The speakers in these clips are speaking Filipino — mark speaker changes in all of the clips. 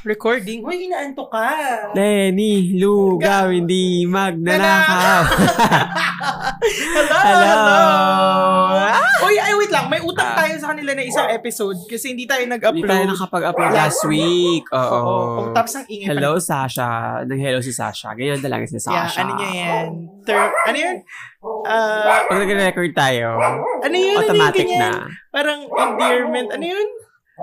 Speaker 1: Recording. Uy, inaanto ka.
Speaker 2: Lenny, lugaw, hindi magnanakaw.
Speaker 1: hello,
Speaker 2: Hello.
Speaker 1: hello. Uy, ay, wait lang. May utang tayo sa kanila na isang episode kasi hindi tayo
Speaker 2: Hindi
Speaker 1: nag-upload.
Speaker 2: tayo nakapag-upload last week. Oo.
Speaker 1: Oo. Tapos ang ingay pa.
Speaker 2: Hello, Sasha. Nag-hello si Sasha. Ganyan talaga si
Speaker 1: Yeah,
Speaker 2: Sasha.
Speaker 1: ano niya yan? Ter- ano yun? Ah,
Speaker 2: Pag nag-record tayo,
Speaker 1: ano yun?
Speaker 2: automatic
Speaker 1: ano yun,
Speaker 2: na.
Speaker 1: Parang endearment. Ano yun?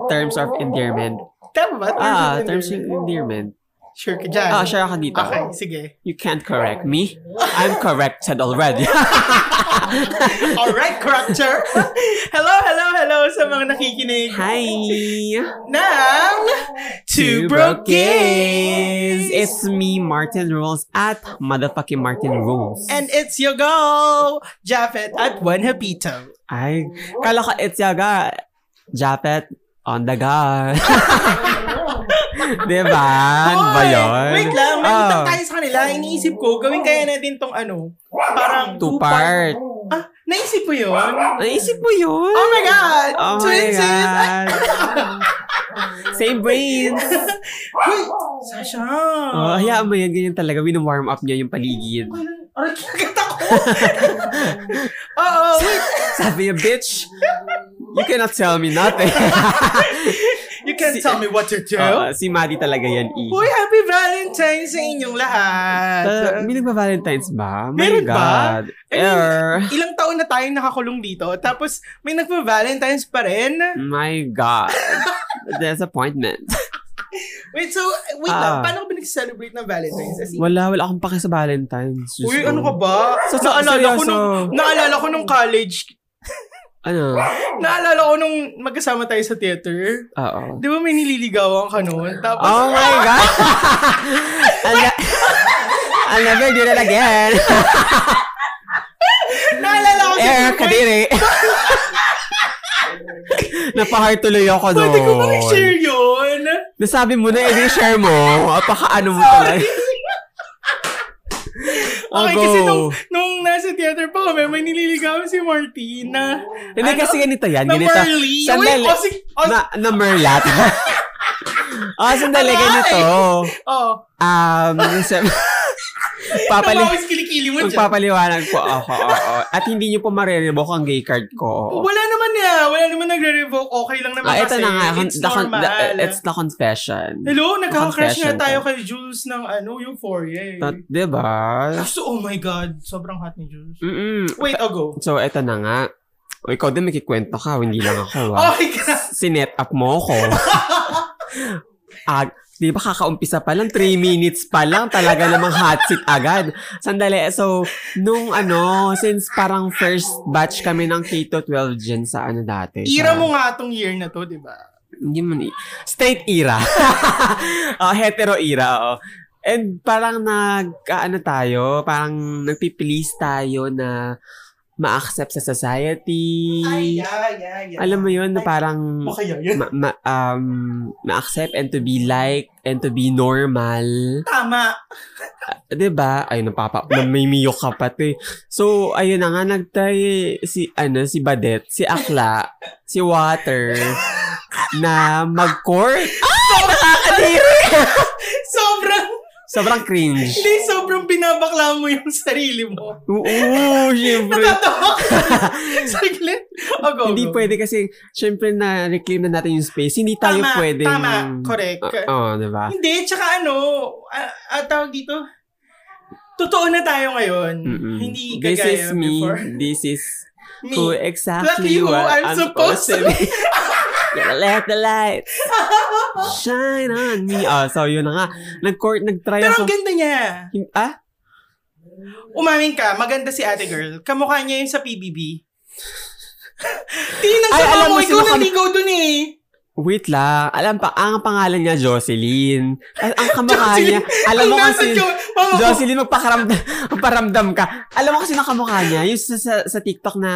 Speaker 2: Terms of endearment.
Speaker 1: Tama ba?
Speaker 2: Ah,
Speaker 1: of
Speaker 2: terms of
Speaker 1: endearment. Sure ka dyan.
Speaker 2: Ah, share ka dito.
Speaker 1: Okay, sige.
Speaker 2: You can't correct me. I'm corrected already.
Speaker 1: Alright, corrector. hello, hello, hello sa mga nakikinig
Speaker 2: Hi!
Speaker 1: ng Two Broke Gays.
Speaker 2: It's me, Martin Rules, at motherfucking Martin Rules.
Speaker 1: And it's your girl, Japheth at Juan Hapito.
Speaker 2: Ay, kala ka it's yaga. Japet, on the guard. diba? Ano ba yun?
Speaker 1: Wait lang, may
Speaker 2: Ah.
Speaker 1: utang tayo sa kanila. Iniisip ko, gawin kaya natin tong ano, parang
Speaker 2: Two part.
Speaker 1: Ah, naisip mo yun?
Speaker 2: Naisip mo yun?
Speaker 1: Oh my God!
Speaker 2: Oh my
Speaker 1: Twinsies!
Speaker 2: God. Same brains.
Speaker 1: Uy, Sasha!
Speaker 2: Oh, hayaan mo yan. Ganyan talaga. Wino-warm up niya yung paligid.
Speaker 1: Aray, kinagat ako! Oo.
Speaker 2: Sabi niya, bitch, you cannot tell me nothing.
Speaker 1: You can't
Speaker 2: Si-
Speaker 1: tell me what to do.
Speaker 2: Oo, si Maddie talaga yan, E.
Speaker 1: Uy, happy Valentine's sa inyong lahat!
Speaker 2: Uh, may nagpa-Valentine's ba? My
Speaker 1: Meron ba?
Speaker 2: God.
Speaker 1: I mean. Ilang taon na tayong nakakulong dito, tapos may nagpa-Valentine's pa rin.
Speaker 2: My God. Disappointment.
Speaker 1: Wait, so, wait
Speaker 2: Ah.
Speaker 1: lang, paano ka ba nag-celebrate ng Valentine's? As in,
Speaker 2: Wala, wala akong pake sa Valentine's. Diyos
Speaker 1: Uy, ano ka ba?
Speaker 2: So, so,
Speaker 1: naalala, ko nung, naalala ko nung college,
Speaker 2: Ano?
Speaker 1: naalala ko nung magkasama tayo sa theater.
Speaker 2: Oo.
Speaker 1: Di ba may nililigawan ka noon? Tapos,
Speaker 2: Oh my God! I'll, ne- I'll never do that again.
Speaker 1: naalala ko
Speaker 2: Eh,
Speaker 1: Wait,
Speaker 2: kadiri. Napahard tuloy ako doon.
Speaker 1: Pwede ko bang i-share yun?
Speaker 2: Nasabi mo na, eh, share mo. Apaka ano mo talaga.
Speaker 1: Okay,
Speaker 2: Ako.
Speaker 1: kasi nung, nung nasa theater pa kami, may nililigawan si Martina.
Speaker 2: Hindi
Speaker 1: Ano?
Speaker 2: kasi ganito yan.
Speaker 1: Na
Speaker 2: Ganito.
Speaker 1: Marley.
Speaker 2: Sandali.
Speaker 1: Wait, oh, si, oh,
Speaker 2: Na, na merlat. Ah, sandali,
Speaker 1: Aray!
Speaker 2: ganito.
Speaker 1: oh.
Speaker 2: Um, papali,
Speaker 1: Napawis kilikili mo dyan.
Speaker 2: magpapaliwanag po ako. oo. At hindi nyo po marereboke ang gay card ko. oo.
Speaker 1: Wala. Wala naman nagre-revoke. Okay lang naman
Speaker 2: Ah, ito
Speaker 1: kasi.
Speaker 2: na nga.
Speaker 1: It's
Speaker 2: the, con-
Speaker 1: normal.
Speaker 2: the- it's the confession.
Speaker 1: Hello, nagkaka-crush nga
Speaker 2: confession
Speaker 1: tayo kay Jules ng ano, Euphoria eh.
Speaker 2: Tot, diba?
Speaker 1: So, oh my God. Sobrang hot ni Jules.
Speaker 2: Mm-mm.
Speaker 1: Wait, I'll go.
Speaker 2: So, ito na nga. O, ikaw din makikwento ka. Hindi lang ako.
Speaker 1: Oh
Speaker 2: Ah.
Speaker 1: my God.
Speaker 2: Sinet up mo ko. ah, di ba kakaumpisa pa lang? 3 minutes pa lang. Talaga namang hot seat agad. Sandali. So, nung ano, since parang first batch kami ng K-12 dyan sa ano dati.
Speaker 1: Ira
Speaker 2: sa-
Speaker 1: mo nga tong year na to, di ba?
Speaker 2: Hindi mo ni... Straight era. oh, hetero era, oh. And parang nag, ano tayo, parang nagpipilis tayo na ma-accept sa society.
Speaker 1: Ay, yeah, yeah, yeah.
Speaker 2: Alam mo yun, na parang
Speaker 1: O kaya yun.
Speaker 2: ma, ma, um, ma-accept and to be like and to be normal.
Speaker 1: Tama.
Speaker 2: 'Di ba? Ay, napapa, namimiyok ka pati. So, ayun na nga, nagtry si, ano, si Badet, si Akla, si Water, na mag-court. Ay, nakakadiri!
Speaker 1: Sobrang,
Speaker 2: Sobrang cringe.
Speaker 1: hindi, sobrang binabakla mo yung sarili mo.
Speaker 2: Oo, syempre.
Speaker 1: Natatawa ka. Saglit. O, go,
Speaker 2: Hindi
Speaker 1: go.
Speaker 2: pwede kasi, syempre na reclaim na natin yung space. Hindi tayo
Speaker 1: Tama,
Speaker 2: pwede.
Speaker 1: tama. Correct.
Speaker 2: Oo, di ba?
Speaker 1: Hindi, tsaka ano, ah, ah, tawag dito, totoo na tayo ngayon.
Speaker 2: Mm-mm.
Speaker 1: Hindi
Speaker 2: This
Speaker 1: kagaya
Speaker 2: is me.
Speaker 1: before.
Speaker 2: This is
Speaker 1: Me.
Speaker 2: who exactly
Speaker 1: Exactly who
Speaker 2: what
Speaker 1: I'm supposed to
Speaker 2: be. Let the lights shine on me. Oh, so yun na nga. Nag-court, nag-try
Speaker 1: Pero ang ganda niya.
Speaker 2: Ah?
Speaker 1: Umamin ka, maganda si ate girl. Kamukha niya yung sa PBB. Tingnan
Speaker 2: Ay,
Speaker 1: sa mo, ikaw naligaw dun eh.
Speaker 2: Wait lang. Alam pa, ang pangalan niya, Jocelyn. At ang kamukha niya, alam mo kasi, Jocelyn, magpakaramdam, magparamdam ka. Alam mo kasi na kamukha niya, yung sa, sa, sa TikTok na,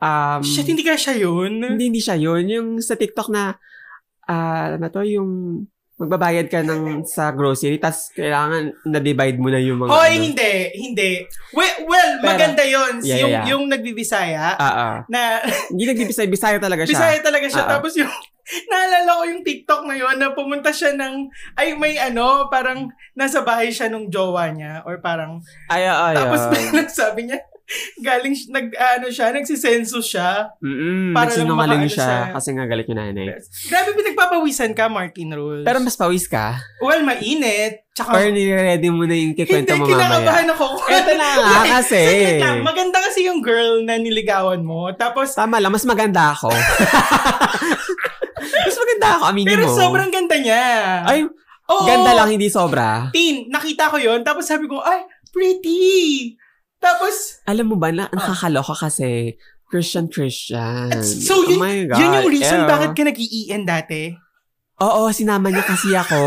Speaker 2: um,
Speaker 1: Shit, hindi ka siya yun.
Speaker 2: hindi, hindi siya yun. Yung sa TikTok na, ah, ano to, yung, magbabayad ka ng sa grocery, tas kailangan na-divide mo na yung mga,
Speaker 1: Hoy,
Speaker 2: ano.
Speaker 1: hindi, hindi. Well, well
Speaker 2: Pero-
Speaker 1: maganda yun.
Speaker 2: Yeah,
Speaker 1: yung,
Speaker 2: yeah.
Speaker 1: yung nagbibisaya,
Speaker 2: ah.
Speaker 1: na
Speaker 2: Hindi nagbibisay, bisaya talaga siya.
Speaker 1: Bisaya talaga siya.
Speaker 2: Ah.
Speaker 1: Tapos yung, naalala ko yung TikTok na yun na pumunta siya ng, ay may ano, parang nasa bahay siya nung jowa niya or parang,
Speaker 2: Ay, ay,
Speaker 1: tapos
Speaker 2: ay.
Speaker 1: biglang sabi niya, galing, nag, ano siya, nagsisenso siya.
Speaker 2: Mm-mm,
Speaker 1: Para lang makaano
Speaker 2: siya
Speaker 1: siya.
Speaker 2: kasi nga galit yung nanay.
Speaker 1: Grabe pinagpapawisan ka, Martin Rules.
Speaker 2: Pero mas pawis ka?
Speaker 1: well, mainit. Tsaka,
Speaker 2: Or nire-ready mo na yung
Speaker 1: hindi,
Speaker 2: kikwento mo mamaya?
Speaker 1: kinakabahan ako.
Speaker 2: Ito na nga
Speaker 1: Wait,
Speaker 2: kasi.
Speaker 1: saglit lang. Maganda kasi yung girl na niligawan mo. Tapos,
Speaker 2: Tama lang, mas maganda ako. mas maganda ako, aminin
Speaker 1: pero
Speaker 2: mo.
Speaker 1: sobrang ganda niya.
Speaker 2: Ay,
Speaker 1: Oo.
Speaker 2: ganda lang, hindi sobra.
Speaker 1: Tin, nakita ko yon Tapos sabi ko, ay, pretty. Tapos,
Speaker 2: Alam mo ba,
Speaker 1: Ah.
Speaker 2: na, nakakaloka kasi Christian Christian.
Speaker 1: so
Speaker 2: oh
Speaker 1: yun,
Speaker 2: my God.
Speaker 1: yun yung reason
Speaker 2: ew.
Speaker 1: bakit ka nag-i-EN dati.
Speaker 2: Oo, sinama niya kasi ako.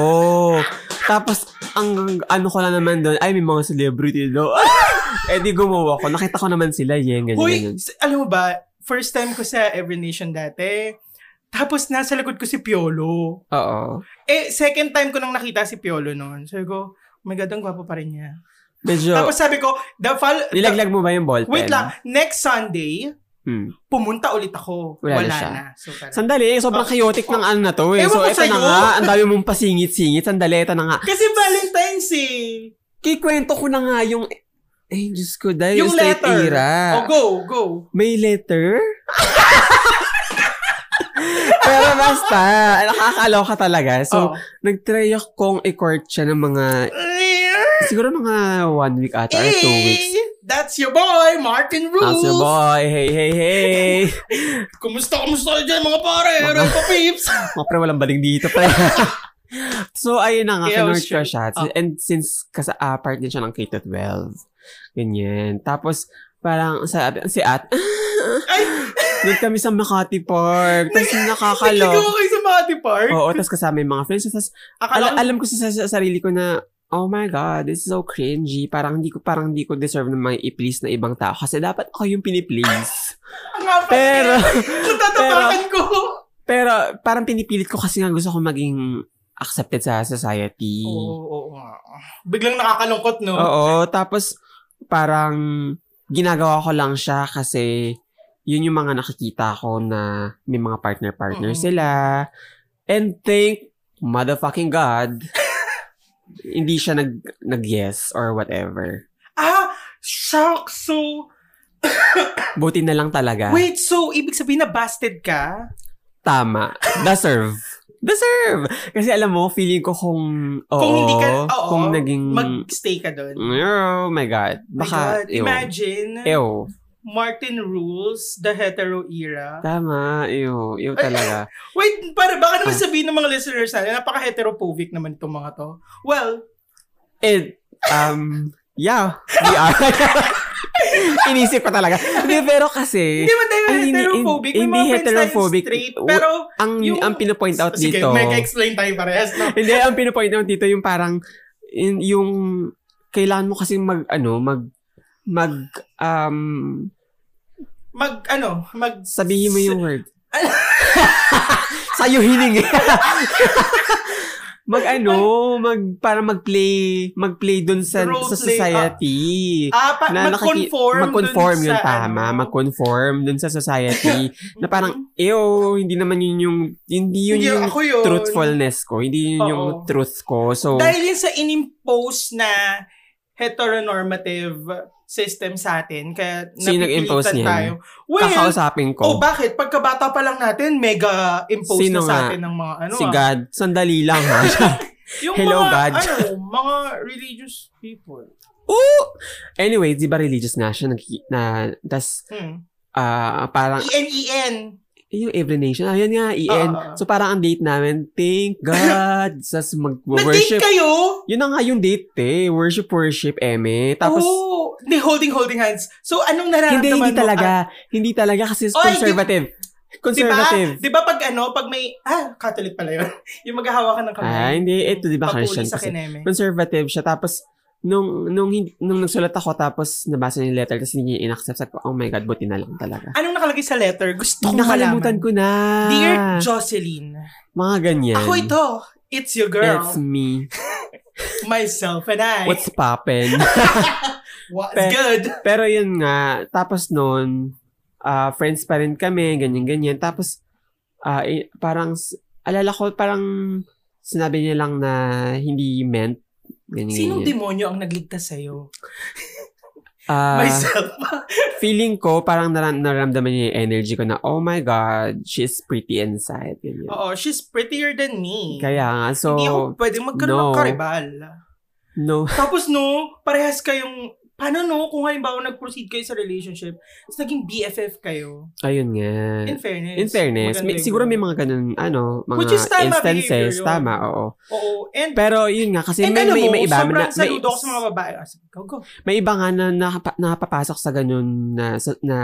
Speaker 2: Tapos, ang ano ko lang naman doon, ay, may mga celebrity doon. eh, di gumawa ko. Nakita ko naman sila, yan, ganyan,
Speaker 1: Hoy,
Speaker 2: ganyan.
Speaker 1: alam mo ba, first time ko sa Every Nation dati. Tapos nasa likod ko si Piolo.
Speaker 2: Oo.
Speaker 1: Eh, second time ko nang nakita si Piolo noon. Sabi ko, oh my God, ang gwapo pa rin niya.
Speaker 2: Medyo,
Speaker 1: Tapos sabi ko, the fall,
Speaker 2: nilaglag mo ba yung ballpen?
Speaker 1: wait lang, next Sunday,
Speaker 2: Hmm.
Speaker 1: pumunta ulit ako.
Speaker 2: Wala
Speaker 1: Wala,
Speaker 2: na siya.
Speaker 1: na. So, parang-
Speaker 2: Sandali, sobrang
Speaker 1: Oh,
Speaker 2: chaotic ng ano na to eh.
Speaker 1: Ewan
Speaker 2: So,
Speaker 1: ko
Speaker 2: eto
Speaker 1: sa'yo.
Speaker 2: na nga. Ang dami mong pasingit-singit. Sandali, eto na nga.
Speaker 1: Kasi Valentine's eh.
Speaker 2: Kikwento ko na nga yung... Eh, Diyos ko, dahil
Speaker 1: Yung letter.
Speaker 2: era.
Speaker 1: Oh, go, go.
Speaker 2: May letter? Pero basta, nakakaloka talaga. So,
Speaker 1: Oh.
Speaker 2: nag-try akong i-court siya ng mga, siguro mga one week ata or two weeks.
Speaker 1: That's your boy, Martin Rules.
Speaker 2: That's your boy. Hey, hey, hey.
Speaker 1: Kumusta, kumusta dyan, mga pare? Red pa peeps.
Speaker 2: Mga pre, walang baling dito, pre. so, ayun na nga,
Speaker 1: Yeah,
Speaker 2: ko
Speaker 1: sure.
Speaker 2: siya.
Speaker 1: Oh.
Speaker 2: And since, kasi ah, part din siya ng K-12. Ganyan. Tapos, parang, sa, si At,
Speaker 1: Ay,
Speaker 2: doon kami sa Makati Park. Tapos, nakakalo.
Speaker 1: nagligaw kayo sa Makati Park.
Speaker 2: Oo, tapos kasama yung mga friends. Tapos,
Speaker 1: Akala
Speaker 2: Al- alam ko sa, sa sarili ko na, oh my God, this is so cringy. Parang hindi ko, parang hindi ko deserve na may i-please na ibang tao. Kasi dapat ako yung piniplease. pero,
Speaker 1: Kung tatapakan ko.
Speaker 2: pero, parang pinipilit ko kasi nga gusto ko maging accepted sa society.
Speaker 1: Oo, oo nga. Biglang nakakalungkot, no?
Speaker 2: Oo, tapos, parang, ginagawa ko lang siya kasi, yun yung mga nakikita ko na may mga partner-partner
Speaker 1: Mm.
Speaker 2: sila. And thank motherfucking God, hindi siya nag, nag-yes or whatever.
Speaker 1: Ah, shucks. So,
Speaker 2: Buti na lang talaga.
Speaker 1: wait, so, ibig sabihin na busted ka?
Speaker 2: Tama. Deserve. Deserve! Kasi alam mo, feeling ko kung, oo,
Speaker 1: Kung hindi ka- oo,
Speaker 2: kung naging,
Speaker 1: Mag-stay ka doon.
Speaker 2: oh my God.
Speaker 1: My
Speaker 2: Baka,
Speaker 1: God,
Speaker 2: ew.
Speaker 1: imagine,
Speaker 2: Ew.
Speaker 1: Martin Rules, the hetero era.
Speaker 2: Tama, ew. Ew talaga.
Speaker 1: Wait, para baka naman
Speaker 2: Ah.
Speaker 1: sabihin ng mga listeners natin, napaka-heterophobic naman itong mga to. Well,
Speaker 2: And, um, yeah, we are. Inisip ko talaga. Hindi, pero kasi,
Speaker 1: hindi man tayo
Speaker 2: hindi-
Speaker 1: heterophobic.
Speaker 2: Hindi heterophobic.
Speaker 1: straight. Pero,
Speaker 2: ang,
Speaker 1: yung-
Speaker 2: ang pinopoint out
Speaker 1: sige,
Speaker 2: dito,
Speaker 1: may explain tayo parehas, no?
Speaker 2: hindi, ang pinopoint out dito yung parang, yung, kailangan mo kasi mag, ano, mag, mag, um,
Speaker 1: Mag, ano, mag...
Speaker 2: sabihin mo yung word. Sa'yo hiningi. mag ano, mag, para mag-play, mag-play dun sa,
Speaker 1: Role
Speaker 2: sa
Speaker 1: play,
Speaker 2: society.
Speaker 1: Ah, pa,
Speaker 2: na
Speaker 1: mag-conform.
Speaker 2: mag-conform
Speaker 1: dun
Speaker 2: yun,
Speaker 1: sa,
Speaker 2: tama.
Speaker 1: ano.
Speaker 2: Mag-conform dun sa society. na parang, ew, hindi naman yun yung, hindi yun
Speaker 1: Hindi,
Speaker 2: yung
Speaker 1: ako yun.
Speaker 2: truthfulness ko. Hindi yun
Speaker 1: Oo.
Speaker 2: yung truth ko. So,
Speaker 1: Dahil yun sa inimpose na heteronormative system sa atin, kaya
Speaker 2: Sino nag-impose niyan?
Speaker 1: tayo. Well,
Speaker 2: kakausapin
Speaker 1: oh
Speaker 2: ko.
Speaker 1: bakit? Pagkabata pa lang natin, mega impose
Speaker 2: Sino
Speaker 1: na sa atin ng mga ano
Speaker 2: si
Speaker 1: ah.
Speaker 2: God, sandali lang ha.
Speaker 1: Yung
Speaker 2: Hello,
Speaker 1: mga,
Speaker 2: God.
Speaker 1: ano, mga religious people.
Speaker 2: Ooh! Anyway, di ba religious nga siya? Nag- na, tas,
Speaker 1: Hmm.
Speaker 2: ah parang,
Speaker 1: E-N-E-N.
Speaker 2: Yung every nation, ayan nga, EN.
Speaker 1: Ah, ah, ah.
Speaker 2: so, parang ang date namin, thank God, sas
Speaker 1: Nag-date
Speaker 2: mag-worship.
Speaker 1: kayo?
Speaker 2: Yun na nga yung date eh. Worship, worship, eme. Tapos,
Speaker 1: oh, hindi holding, holding hands. So, anong
Speaker 2: hindi,
Speaker 1: nararamdaman
Speaker 2: hindi
Speaker 1: mo?
Speaker 2: talaga. Hindi talaga kasi
Speaker 1: Oy,
Speaker 2: conservative. Conservative.
Speaker 1: Diba? Diba pag ano, pag may, ah, Catholic pala yun. yung maghahawakan ng kamay.
Speaker 2: Ah, hindi. Ito, di ba,
Speaker 1: Papuli
Speaker 2: Christian
Speaker 1: sa
Speaker 2: kasi.
Speaker 1: kineme.
Speaker 2: Conservative siya. Tapos, nung, nung, hindi- nung nagsulat ako, tapos nabasa niya yung letter, tapos hindi niya in-accept. Sabi ko, oh my God, buti na lang talaga.
Speaker 1: Anong nakalagay sa letter? Gusto kong
Speaker 2: Nakalimutan
Speaker 1: malaman.
Speaker 2: ko na.
Speaker 1: Dear Jocelyn,
Speaker 2: Mga ganyan.
Speaker 1: ako ito. It's your girl.
Speaker 2: It's me.
Speaker 1: myself and I.
Speaker 2: What's poppin'?
Speaker 1: What's
Speaker 2: Pe-
Speaker 1: good?
Speaker 2: Pero yun nga, tapos noon, ah, friends pa rin kami, ganyan-ganyan. Tapos, eh, parang, alala ko, parang sinabi niya lang na hindi meant. Ganyan,
Speaker 1: Sinong
Speaker 2: ganyan.
Speaker 1: demonyo ang nagligtas sa'yo?
Speaker 2: Ah,
Speaker 1: Myself.
Speaker 2: feeling ko, parang naram- naramdaman niya yung energy ko na, oh my God, she's pretty inside. Ganyan.
Speaker 1: Oo, she's prettier than me.
Speaker 2: Kaya nga, so,
Speaker 1: Hindi ako pwedeng magkaroon ng
Speaker 2: no.
Speaker 1: karibal.
Speaker 2: no.
Speaker 1: Tapos no, parehas kayong, paano no, kung halimbawa nag-proceed kayo sa relationship, tapos naging BFF kayo.
Speaker 2: Ayun nga.
Speaker 1: In fairness.
Speaker 2: In fairness, may, siguro may mga ganun, ano, mga
Speaker 1: Which is tama
Speaker 2: instances.
Speaker 1: yun.
Speaker 2: Tama, oo.
Speaker 1: Oo. And,
Speaker 2: Pero yun nga, kasi
Speaker 1: and
Speaker 2: may, may, may iba,
Speaker 1: sobrang
Speaker 2: na, may,
Speaker 1: saludo ako sa mga babae. Ah, Go, go.
Speaker 2: may iba nga na, nakapa, nakapapasok sa ganun na, sa, na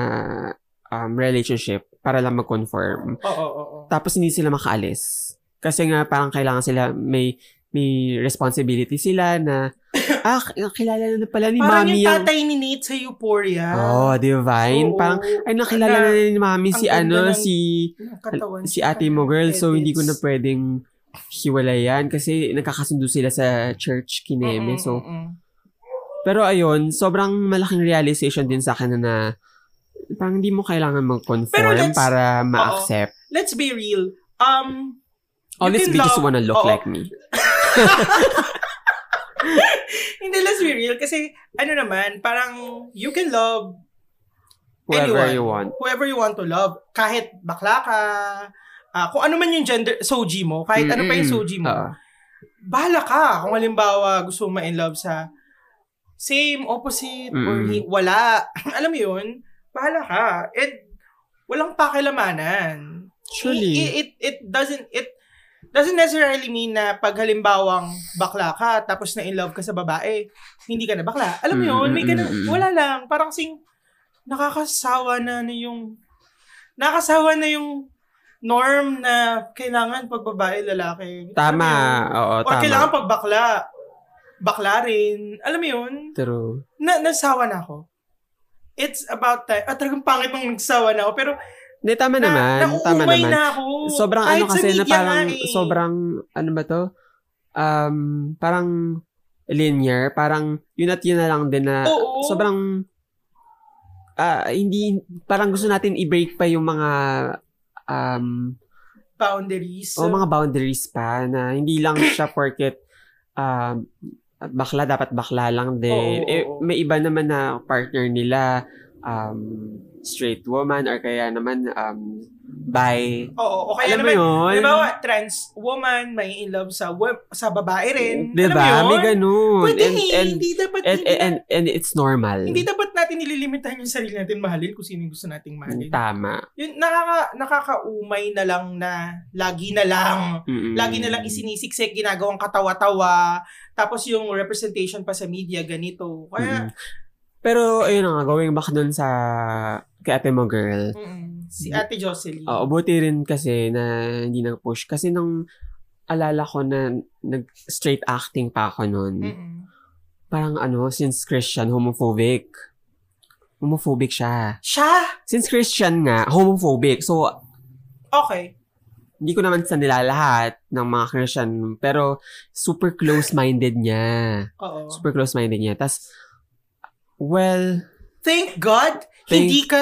Speaker 2: um, relationship para lang mag-confirm.
Speaker 1: Oo, oo, oo.
Speaker 2: Tapos hindi sila makaalis. Kasi nga parang kailangan sila, may may responsibility sila na, ah, kilala na pala ni
Speaker 1: Parang
Speaker 2: Mami
Speaker 1: yung
Speaker 2: yung...
Speaker 1: tatay ni Nate sa Euphoria.
Speaker 2: Oh, divine.
Speaker 1: Oo.
Speaker 2: Parang, ay, nakilala na ni Mami si ano,
Speaker 1: ng-
Speaker 2: si si ate mo girl. So,
Speaker 1: edits.
Speaker 2: hindi ko na pwedeng hiwalayan kasi nakakasundo sila sa church kineme.
Speaker 1: Mm-mm,
Speaker 2: So,
Speaker 1: mm-mm.
Speaker 2: pero ayun, sobrang malaking realization din sa akin na, na parang hindi mo kailangan mag-conform para ma-accept.
Speaker 1: let's be real. Um,
Speaker 2: Oh,
Speaker 1: can
Speaker 2: be just
Speaker 1: love-
Speaker 2: wanna look
Speaker 1: Oo.
Speaker 2: like me.
Speaker 1: hindi, let's be real. Kasi, ano naman, parang, you can love
Speaker 2: Whoever
Speaker 1: anyone.
Speaker 2: you want.
Speaker 1: Whoever you want to love. Kahit bakla ka, ah, kung ano man yung gender, soji mo, kahit ano pa yung soji mo,
Speaker 2: Oo.
Speaker 1: bahala ka. Kung halimbawa, gusto mo ma-in love sa same, opposite, or
Speaker 2: Mm-mm.
Speaker 1: hi- wala. Alam mo yun? Bahala ka. It, walang pakilamanan.
Speaker 2: Surely.
Speaker 1: It, it, it doesn't, it doesn't necessarily mean na pag halimbawang bakla ka, tapos na in love ka sa babae, hindi ka na bakla. Alam mo yun? May ganun,
Speaker 2: Mm-mm-mm.
Speaker 1: wala lang. Parang sing, nakakasawa na na yung, nakakasawa na yung norm na kailangan pag babae, lalaki.
Speaker 2: Tama. Oo,
Speaker 1: Or
Speaker 2: tama.
Speaker 1: kailangan pag bakla, bakla rin. Alam mo yun?
Speaker 2: True.
Speaker 1: Na, nasawa na ako. It's about time. At talagang pangit nung nagsawa na ako. Pero,
Speaker 2: Hindi, tama naman.
Speaker 1: na,
Speaker 2: tama
Speaker 1: nauumay
Speaker 2: naman.
Speaker 1: na ako.
Speaker 2: sobrang
Speaker 1: Kahit
Speaker 2: ano kasi na parang
Speaker 1: eh.
Speaker 2: sobrang ano ba to? Um parang linear, parang yun at yun na lang din na
Speaker 1: Oo.
Speaker 2: sobrang ah hindi parang gusto natin i-break pa yung mga um
Speaker 1: boundaries.
Speaker 2: o mga boundaries pa na hindi lang siya porket um bakla dapat bakla lang din.
Speaker 1: Oo,
Speaker 2: eh,
Speaker 1: oo.
Speaker 2: may iba naman na partner nila um straight woman or kaya naman um bi
Speaker 1: Oo, o kaya
Speaker 2: alam mo
Speaker 1: naman,
Speaker 2: yun?
Speaker 1: halimbawa, trans woman, may in love sa wo- sa babae rin.
Speaker 2: Diba?
Speaker 1: Alam mo
Speaker 2: May
Speaker 1: yun?
Speaker 2: ganun.
Speaker 1: Pwede
Speaker 2: and,
Speaker 1: eh.
Speaker 2: and,
Speaker 1: hindi dapat,
Speaker 2: and,
Speaker 1: hindi,
Speaker 2: and, and, and it's normal.
Speaker 1: hindi dapat natin nililimitahan yung sarili natin mahalin kung sino yung gusto nating mahalin.
Speaker 2: Tama.
Speaker 1: Yun, nakaka, nakakaumay na lang na lagi na lang
Speaker 2: Mm-mm.
Speaker 1: Lagi na lang isinisiksik, ginagawang katawa-tawa. Tapos yung representation pa sa media, ganito. Kaya,
Speaker 2: Mm-mm. Pero, ayun na nga, going back dun sa kay ate mo, girl.
Speaker 1: mm, si Ate Jocelyn.
Speaker 2: Oo, buti rin kasi na hindi nag-push. Kasi nung alala ko na nag-straight acting pa ako
Speaker 1: Mm-mm.
Speaker 2: parang ano, since Christian, homophobic. Homophobic siya.
Speaker 1: Siya?
Speaker 2: Since Christian nga, homophobic. So,
Speaker 1: Okay.
Speaker 2: hindi ko naman sa nila lahat ng mga Christian, pero super close-minded niya.
Speaker 1: Oo.
Speaker 2: Super close-minded niya. Tapos, well,
Speaker 1: Thank God,
Speaker 2: Thank-
Speaker 1: hindi ka,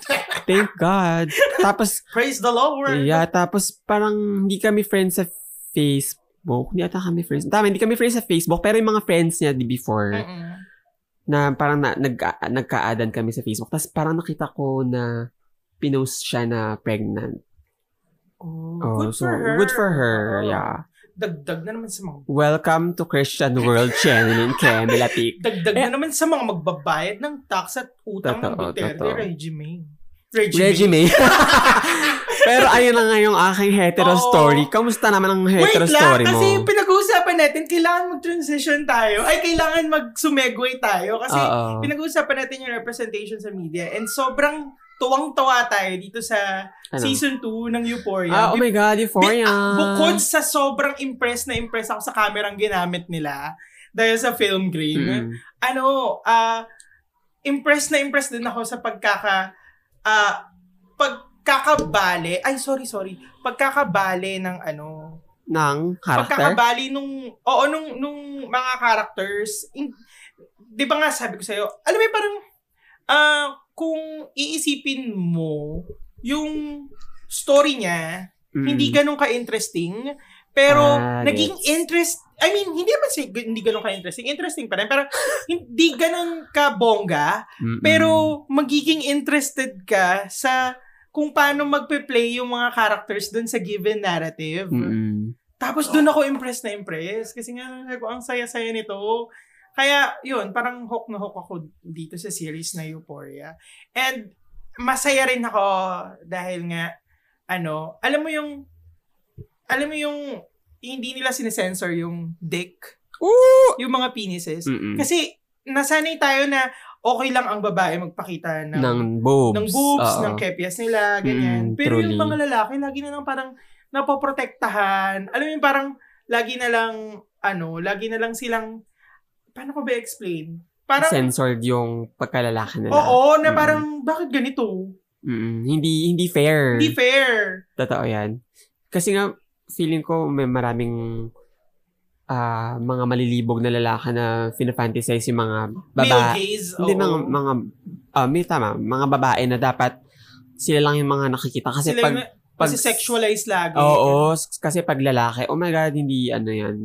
Speaker 2: thank God. Tapos,
Speaker 1: praise the Lord.
Speaker 2: yeah, tapos parang hindi kami friends sa Facebook. Hindi ata kami friends. Tama, hindi kami friends sa Facebook, pero yung mga friends niya di before,
Speaker 1: Mm-mm.
Speaker 2: na parang na, nag, nagka-addan kami sa Facebook. Tapos parang nakita ko na pinost siya na pregnant.
Speaker 1: Oh,
Speaker 2: Oh,
Speaker 1: good
Speaker 2: so,
Speaker 1: for her.
Speaker 2: good for her, yeah.
Speaker 1: Dagdag na naman sa mga
Speaker 2: Welcome to Christian World Channel in Camila Pic.
Speaker 1: dagdag
Speaker 2: Eh.
Speaker 1: na naman sa mga magbabayad ng tax at utang ng
Speaker 2: Totoo,
Speaker 1: Duterte
Speaker 2: totoo.
Speaker 1: regime. Regime.
Speaker 2: Regime. Pero ayun na nga yung aking hetero
Speaker 1: Oo.
Speaker 2: story. Kamusta naman ang
Speaker 1: Wait
Speaker 2: hetero
Speaker 1: lang,
Speaker 2: story mo?
Speaker 1: kasi pinag-uusapan natin, kailangan mag-transition tayo. Ay, kailangan mag-sumegway tayo. Kasi
Speaker 2: Oo.
Speaker 1: pinag-uusapan natin yung representation sa media. And sobrang tuwang-tawa tayo dito sa
Speaker 2: Ano?
Speaker 1: season 2 ng Euphoria.
Speaker 2: Ah, oh my God, Euphoria.
Speaker 1: Bi- bukod sa sobrang impress na impress ako sa kamerang ginamit nila dahil sa film grain,
Speaker 2: Mm.
Speaker 1: ano, ah, impress na impress din ako sa pagkaka, ah, pagkakabale, ay sorry, sorry, pagkakabale ng ano,
Speaker 2: Ng character?
Speaker 1: pagkakabali nung, oo, nung, nung mga characters, in, di ba nga sabi ko sa'yo, alam mo parang, ah, kung iisipin mo, yung story niya,
Speaker 2: Mm.
Speaker 1: hindi ganun ka-interesting, pero
Speaker 2: Ah,
Speaker 1: naging
Speaker 2: gets.
Speaker 1: interest, I mean, hindi naman si, hindi ganun ka-interesting, interesting pa rin, pero hindi ganun ka-bongga,
Speaker 2: Mm-mm.
Speaker 1: pero magiging interested ka sa kung paano magpe-play yung mga characters dun sa given narrative.
Speaker 2: Mm-mm.
Speaker 1: Tapos doon ako impressed na impressed. Kasi nga, ang saya-saya nito. Kaya, yun, parang hook na hook ako dito sa series na Euphoria. And, masaya rin ako dahil nga, ano, alam mo yung, alam mo yung, hindi nila sinesensor yung dick,
Speaker 2: Ooh!
Speaker 1: yung mga penises.
Speaker 2: Mm-mm.
Speaker 1: Kasi, nasanay tayo na okay lang ang babae magpakita ng,
Speaker 2: ng boobs.
Speaker 1: ng boobs,
Speaker 2: Oo.
Speaker 1: ng kepias nila, ganyan.
Speaker 2: Mm,
Speaker 1: Pero
Speaker 2: truly.
Speaker 1: yung mga lalaki, lagi na lang parang napoprotektahan. Alam mo yung parang, lagi na lang, ano, lagi na lang silang, paano ko ba explain? Parang,
Speaker 2: Censored yung pagkalalaki nila.
Speaker 1: oo, na
Speaker 2: Mm.
Speaker 1: parang, bakit ganito?
Speaker 2: Mm-mm. Hindi hindi fair.
Speaker 1: Hindi fair.
Speaker 2: Totoo yan. Kasi nga, feeling ko may maraming ah, mga malilibog na lalaki na finafantasize yung mga babae. Hindi
Speaker 1: oo.
Speaker 2: mga, mga, ah, may tama, mga babae na dapat sila lang yung mga nakikita. Kasi
Speaker 1: Sila
Speaker 2: pag,
Speaker 1: yung-
Speaker 2: pag,
Speaker 1: kasi sexualize lagi.
Speaker 2: oo, s- kasi pag lalaki, oh my God, hindi ano yan.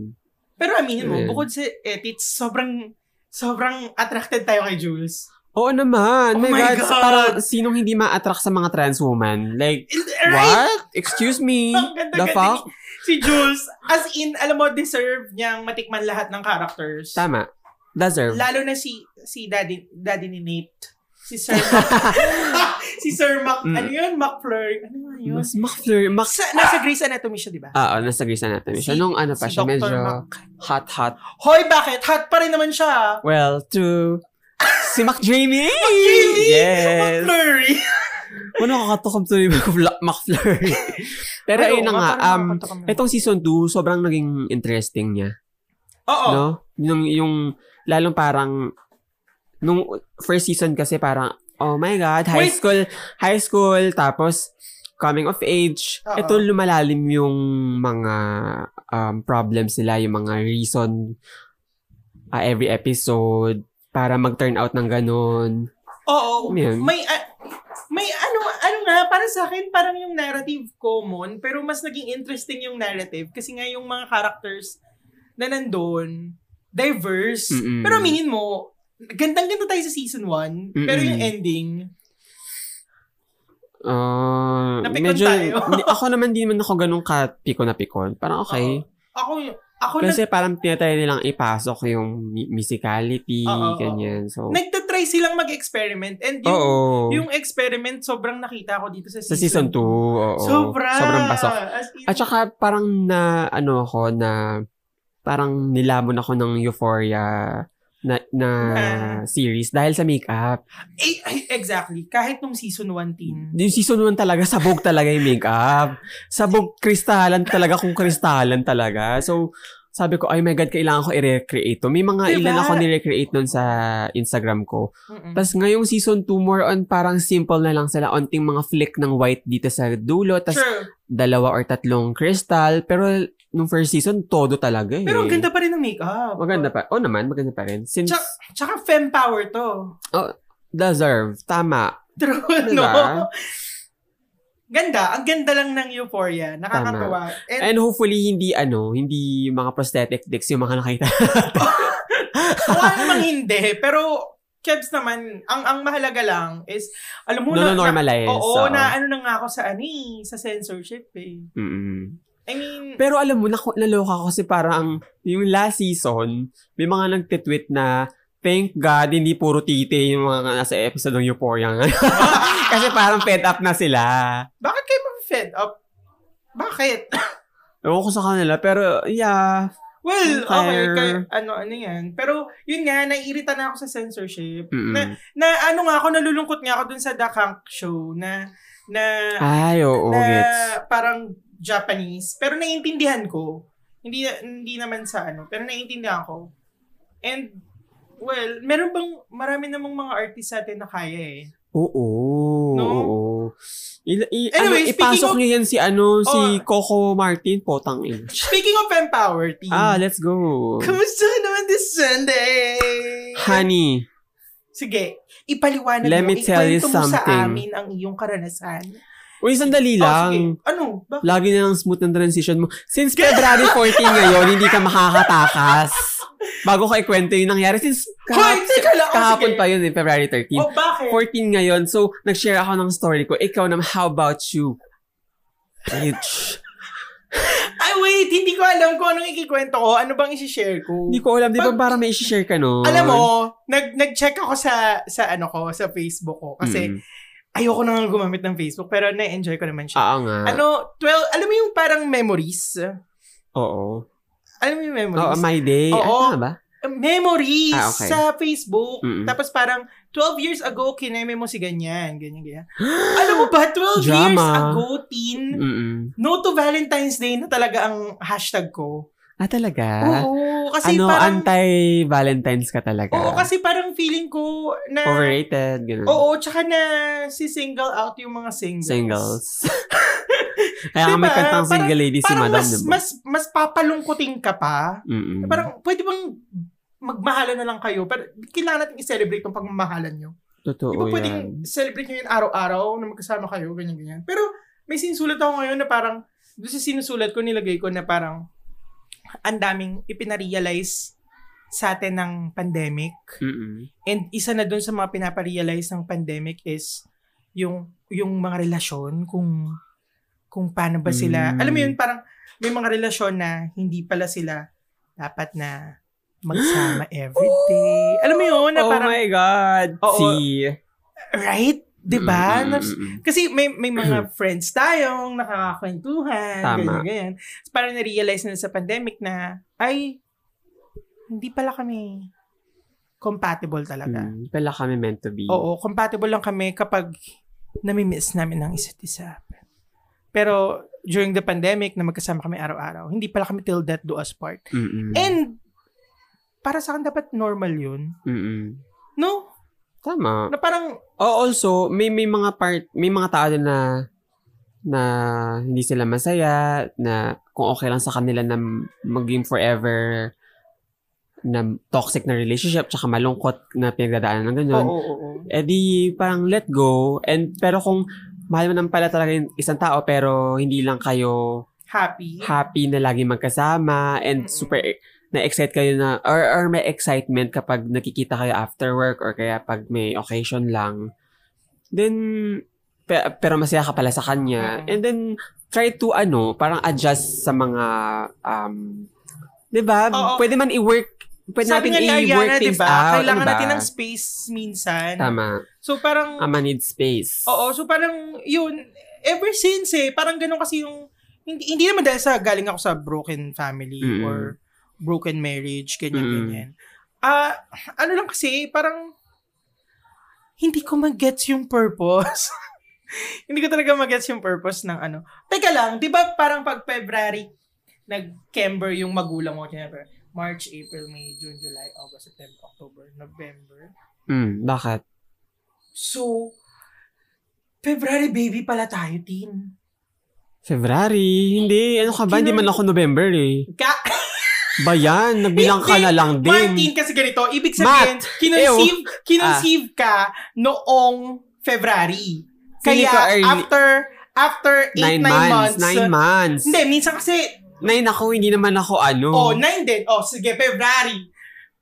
Speaker 1: Pero aminin mo,
Speaker 2: Ayan.
Speaker 1: bukod sa ethics, sobrang, sobrang attracted tayo kay Jules.
Speaker 2: Oo naman.
Speaker 1: Oh
Speaker 2: my,
Speaker 1: my
Speaker 2: God.
Speaker 1: God.
Speaker 2: Parang sinong hindi ma-attract sa mga trans woman? Like,
Speaker 1: Right?
Speaker 2: what? Excuse me?
Speaker 1: Ang
Speaker 2: The fuck?
Speaker 1: Si Jules, as in, alam mo, deserve niyang matikman lahat ng characters.
Speaker 2: Tama. Deserve.
Speaker 1: Lalo na si si daddy daddy ni Nate. Si Sir Mac. si Sir Mac.
Speaker 2: Mm.
Speaker 1: Ano yun? McFlurry. Ano nga yun?
Speaker 2: Mas McFlurry. Mac
Speaker 1: Sa, nasa Grey's Anatomy siya, di ba?
Speaker 2: Ah, oh, nasa Grey's Anatomy siya.
Speaker 1: Si-
Speaker 2: Nung ano pa
Speaker 1: si
Speaker 2: siya,
Speaker 1: Dr.
Speaker 2: medyo
Speaker 1: Mac.
Speaker 2: hot, hot.
Speaker 1: Hoy, bakit? Hot pa rin naman siya.
Speaker 2: Well, to si Mac Jamie!
Speaker 1: Jamie!
Speaker 2: Yes!
Speaker 1: McFlurry.
Speaker 2: Ano nakakatukam to ni Mac- McFlurry? Pero
Speaker 1: Ay,
Speaker 2: ayun
Speaker 1: oo
Speaker 2: na nga, um, itong season 2, sobrang naging interesting niya.
Speaker 1: Oo.
Speaker 2: No? Yung, yung, lalong parang, nung first season kasi parang, oh my God, high
Speaker 1: Wait.
Speaker 2: school, high school, tapos, coming of age.
Speaker 1: Oo.
Speaker 2: Ito lumalalim yung mga um, problems nila, yung mga reason uh, every episode para mag-turn out ng ganun.
Speaker 1: Oo.
Speaker 2: Yun?
Speaker 1: May, ah, may ano, ano nga, para sa akin, parang yung narrative common, pero mas naging interesting yung narrative kasi nga yung mga characters na nandun, diverse.
Speaker 2: Mm-mm.
Speaker 1: Pero aminin mo, gandang-ganda tayo sa season 1, pero yung ending,
Speaker 2: Uh,
Speaker 1: Napikon
Speaker 2: medyo,
Speaker 1: tayo.
Speaker 2: ako naman di naman ako ganun ka piko na pikon. Parang okay.
Speaker 1: ako, ako
Speaker 2: Kasi parang tinatry nilang ipasok yung musicality, ganyan. So,
Speaker 1: nag, nagtatry silang mag-experiment and yung,
Speaker 2: oo.
Speaker 1: yung experiment sobrang nakita ko dito sa season,
Speaker 2: sa season 2, oo.
Speaker 1: Sobra.
Speaker 2: Sobrang pasok.
Speaker 1: As in,
Speaker 2: At saka parang na, ano ako, na parang nilamon ako ng Euphoria na, na
Speaker 1: Na-
Speaker 2: series dahil sa makeup.
Speaker 1: eh, eh, exactly. Kahit nung season 1 teen.
Speaker 2: Yung season 1 talaga, sabog talaga yung makeup. Sabog kristalan talaga kung kristalan talaga. So, sabi ko, ay my God, kailangan ko i-recreate to. May mga
Speaker 1: Diba?
Speaker 2: ilan ako ni-recreate nun sa Instagram ko.
Speaker 1: Mm-mm.
Speaker 2: Tapos ngayong season 2, more on parang simple na lang sila. Onting mga flick ng white dito sa dulo. Tapos dalawa or tatlong crystal. Pero nung first season, todo talaga eh.
Speaker 1: Pero ang ganda pa rin ng makeup.
Speaker 2: Maganda pa. Oh naman, maganda pa rin. Since
Speaker 1: Tsaka, tsaka fem power to.
Speaker 2: deserve, tama.
Speaker 1: True,
Speaker 2: Diba?
Speaker 1: no? Ganda. Ang ganda lang ng Euphoria. Nakakatawa. And,
Speaker 2: And hopefully, hindi ano, hindi mga prosthetic dicks yung mga nakita.
Speaker 1: Mukha namang hindi. Pero, Kebs naman, ang ang mahalaga lang is, alam mo na, na,
Speaker 2: normalize
Speaker 1: oo, na ano na nga ako sa ano eh, sa censorship eh.
Speaker 2: Mm-mm.
Speaker 1: I mean,
Speaker 2: Pero alam mo, naku- naloka ako kasi parang yung last season, may mga nagtitweet na thank God, hindi puro titi yung mga nasa episode ng Euphoria. kasi parang fed up na sila.
Speaker 1: bakit kayo ma-fed up? Bakit?
Speaker 2: Ewan ko sa kanila, pero yeah.
Speaker 1: Well, okay, kay, ano, ano yan. Pero, yun nga, naiirita na ako sa censorship.
Speaker 2: Mm-mm.
Speaker 1: Na, na, ano nga ako, nalulungkot nga ako dun sa The Kank Show na, na,
Speaker 2: Ay, oo,
Speaker 1: na
Speaker 2: gets.
Speaker 1: parang Japanese. Pero naiintindihan ko. Hindi, hindi naman sa ano, pero naiintindihan ko. And, well, meron bang, marami namang mga artist sa atin na kaya eh.
Speaker 2: Oo,
Speaker 1: No?
Speaker 2: oo. Il, i,
Speaker 1: Anyway,
Speaker 2: ano, ipasok
Speaker 1: of-
Speaker 2: niyo yan si ano, si
Speaker 1: Oh.
Speaker 2: Coco Martin, potang in.
Speaker 1: Speaking of empower, team.
Speaker 2: Ah, let's go.
Speaker 1: Kamusta ka naman this Sunday?
Speaker 2: Honey,
Speaker 1: Sige, ipaliwanag
Speaker 2: Let
Speaker 1: mo,
Speaker 2: me tell you
Speaker 1: mo sa
Speaker 2: something.
Speaker 1: amin ang iyong karanasan
Speaker 2: Uy, sandali
Speaker 1: Oh,
Speaker 2: lang.
Speaker 1: sige. Ano? Bakit?
Speaker 2: Lagi na lang smooth ng transition mo. Since February 14 ngayon, hindi ka makakatakas. Bago ko ikwento yung nangyari. Since
Speaker 1: Hoy, teka lang. Oh,
Speaker 2: kahapon
Speaker 1: sige.
Speaker 2: pa yun eh, February 13.
Speaker 1: Oh, bakit?
Speaker 2: 14 ngayon. So, nag-share ako ng story ko. Ikaw naman, how about you? Bitch.
Speaker 1: Ay, wait. Hindi ko alam kung anong ikikwento ko. Ano bang isi-share ko?
Speaker 2: Hindi ko alam. Di ba
Speaker 1: Pag-
Speaker 2: para may isi-share ka no?
Speaker 1: Alam mo, nag, nag-check ako sa, sa ano ko, sa Facebook ko. Kasi,
Speaker 2: Mm.
Speaker 1: Ayoko na nga gumamit ng Facebook, pero na-enjoy ko naman siya.
Speaker 2: Oo nga.
Speaker 1: Ano, 12, alam mo yung parang memories?
Speaker 2: Oo.
Speaker 1: Alam mo yung
Speaker 2: Oo,
Speaker 1: memories?
Speaker 2: my day.
Speaker 1: Oo.
Speaker 2: Ano ba?
Speaker 1: memories
Speaker 2: Ah, okay.
Speaker 1: sa Facebook.
Speaker 2: Mm-mm.
Speaker 1: Tapos parang, 12 years ago, kineme mo si ganyan, ganyan, ganyan. alam mo ba, 12 years
Speaker 2: Drama.
Speaker 1: ago, teen,
Speaker 2: Mm-mm.
Speaker 1: no to Valentine's Day na talaga ang hashtag ko.
Speaker 2: Ah, talaga?
Speaker 1: Oo, kasi
Speaker 2: ano,
Speaker 1: parang,
Speaker 2: anti-Valentine's ka talaga?
Speaker 1: oo, kasi parang feeling ko na,
Speaker 2: Overrated, gano'n.
Speaker 1: oo, tsaka na si single out yung mga singles.
Speaker 2: Singles. Kaya nga may
Speaker 1: Diba?
Speaker 2: kantang
Speaker 1: Parang-
Speaker 2: single lady si
Speaker 1: Parang
Speaker 2: Madam,
Speaker 1: mas,
Speaker 2: diba?
Speaker 1: mas, mas papalungkutin ka pa.
Speaker 2: Mm-mm.
Speaker 1: Parang, pwede bang magmahalan na lang kayo? Pero kailangan natin i-celebrate yung pagmamahalan nyo.
Speaker 2: Totoo
Speaker 1: Di ba
Speaker 2: yan.
Speaker 1: pwedeng celebrate nyo yun araw-araw na magkasama kayo, ganyan-ganyan. Pero may sinusulat ako ngayon na parang, doon sa sinusulat ko, nilagay ko na parang, ang daming ipinarealize sa atin ng pandemic.
Speaker 2: Mm-mm.
Speaker 1: And isa na doon sa mga pinaparealize ng pandemic is yung yung mga relasyon, kung kung paano ba sila.
Speaker 2: Mm.
Speaker 1: Alam mo yun, parang may mga relasyon na hindi pala sila dapat na magsama everyday. Alam mo yun, na
Speaker 2: oh
Speaker 1: parang,
Speaker 2: my God.
Speaker 1: Oo.
Speaker 2: See?
Speaker 1: right? 'Di ba?
Speaker 2: Mm-mm,
Speaker 1: Na-
Speaker 2: mm-mm.
Speaker 1: Kasi may may mga friends tayong nakakakwentuhan, ganyan, ganyan. Parang na-realize na sa pandemic na, ay, hindi pala kami compatible talaga.
Speaker 2: Mm, pala kami meant to be.
Speaker 1: Oo, compatible lang kami kapag namimiss namin ng isa't isa. Pero during the pandemic na magkasama kami araw-araw, hindi pala kami till death do us part.
Speaker 2: Mm-mm.
Speaker 1: And para sa akin dapat normal yun.
Speaker 2: Mm-mm.
Speaker 1: No?
Speaker 2: Tama.
Speaker 1: Na parang,
Speaker 2: Oh, also, may may mga part, may mga tao na na hindi sila masaya, na kung okay lang sa kanila na maging forever na toxic na relationship, tsaka malungkot na pinagdadaanan ng
Speaker 1: oo,
Speaker 2: ganyan.
Speaker 1: oo, oo.
Speaker 2: Eh di, parang let go. And, pero kung mahal mo naman pala talaga yung isang tao, pero hindi lang kayo
Speaker 1: Happy.
Speaker 2: happy na lagi magkasama and
Speaker 1: Mm-mm.
Speaker 2: super na-excite kayo na or, or may excitement kapag nakikita kayo after work or kaya pag may occasion lang then pe- pero masaya ka pala sa kanya
Speaker 1: Mm-mm.
Speaker 2: and then try to ano parang adjust sa mga um 'di ba pwede man i-work pwede
Speaker 1: Sabi nga
Speaker 2: natin
Speaker 1: ni
Speaker 2: i-work
Speaker 1: Ariana,
Speaker 2: things
Speaker 1: ba?
Speaker 2: out
Speaker 1: Kailangan
Speaker 2: ano ba?
Speaker 1: natin ng space minsan.
Speaker 2: tama
Speaker 1: So parang,
Speaker 2: ama need space
Speaker 1: oo, so parang yun, ever since eh, parang ganun kasi yung, hindi, hindi naman dahil sa galing ako sa broken family
Speaker 2: Mm-mm.
Speaker 1: or broken marriage,
Speaker 2: Mm.
Speaker 1: ganyan-ganyan. Ah, ano lang kasi, parang, hindi ko mag-gets yung purpose. hindi ko talaga mag-gets yung purpose ng ano. Teka lang, di ba parang pag February, nag-Kember yung magulang mo, Kember, March, April, May, June, July, August, September, October, November.
Speaker 2: mm, bakit
Speaker 1: So, February baby pala tayo, Tin.
Speaker 2: February hindi ano ka ba hindi man ako November eh
Speaker 1: Ka
Speaker 2: ba yan nagbilang ka na lang din
Speaker 1: Martin, kasi ganito, ibig sabihin, kinunceive, kinunceive ka noong February. Kaya,
Speaker 2: early.
Speaker 1: after, after 8, 9
Speaker 2: Nine
Speaker 1: months,
Speaker 2: months. Nine months.
Speaker 1: Hindi, minsan kasi,
Speaker 2: Nine ako, hindi naman ako ano.
Speaker 1: oh, 9 din. Oh, sige, February,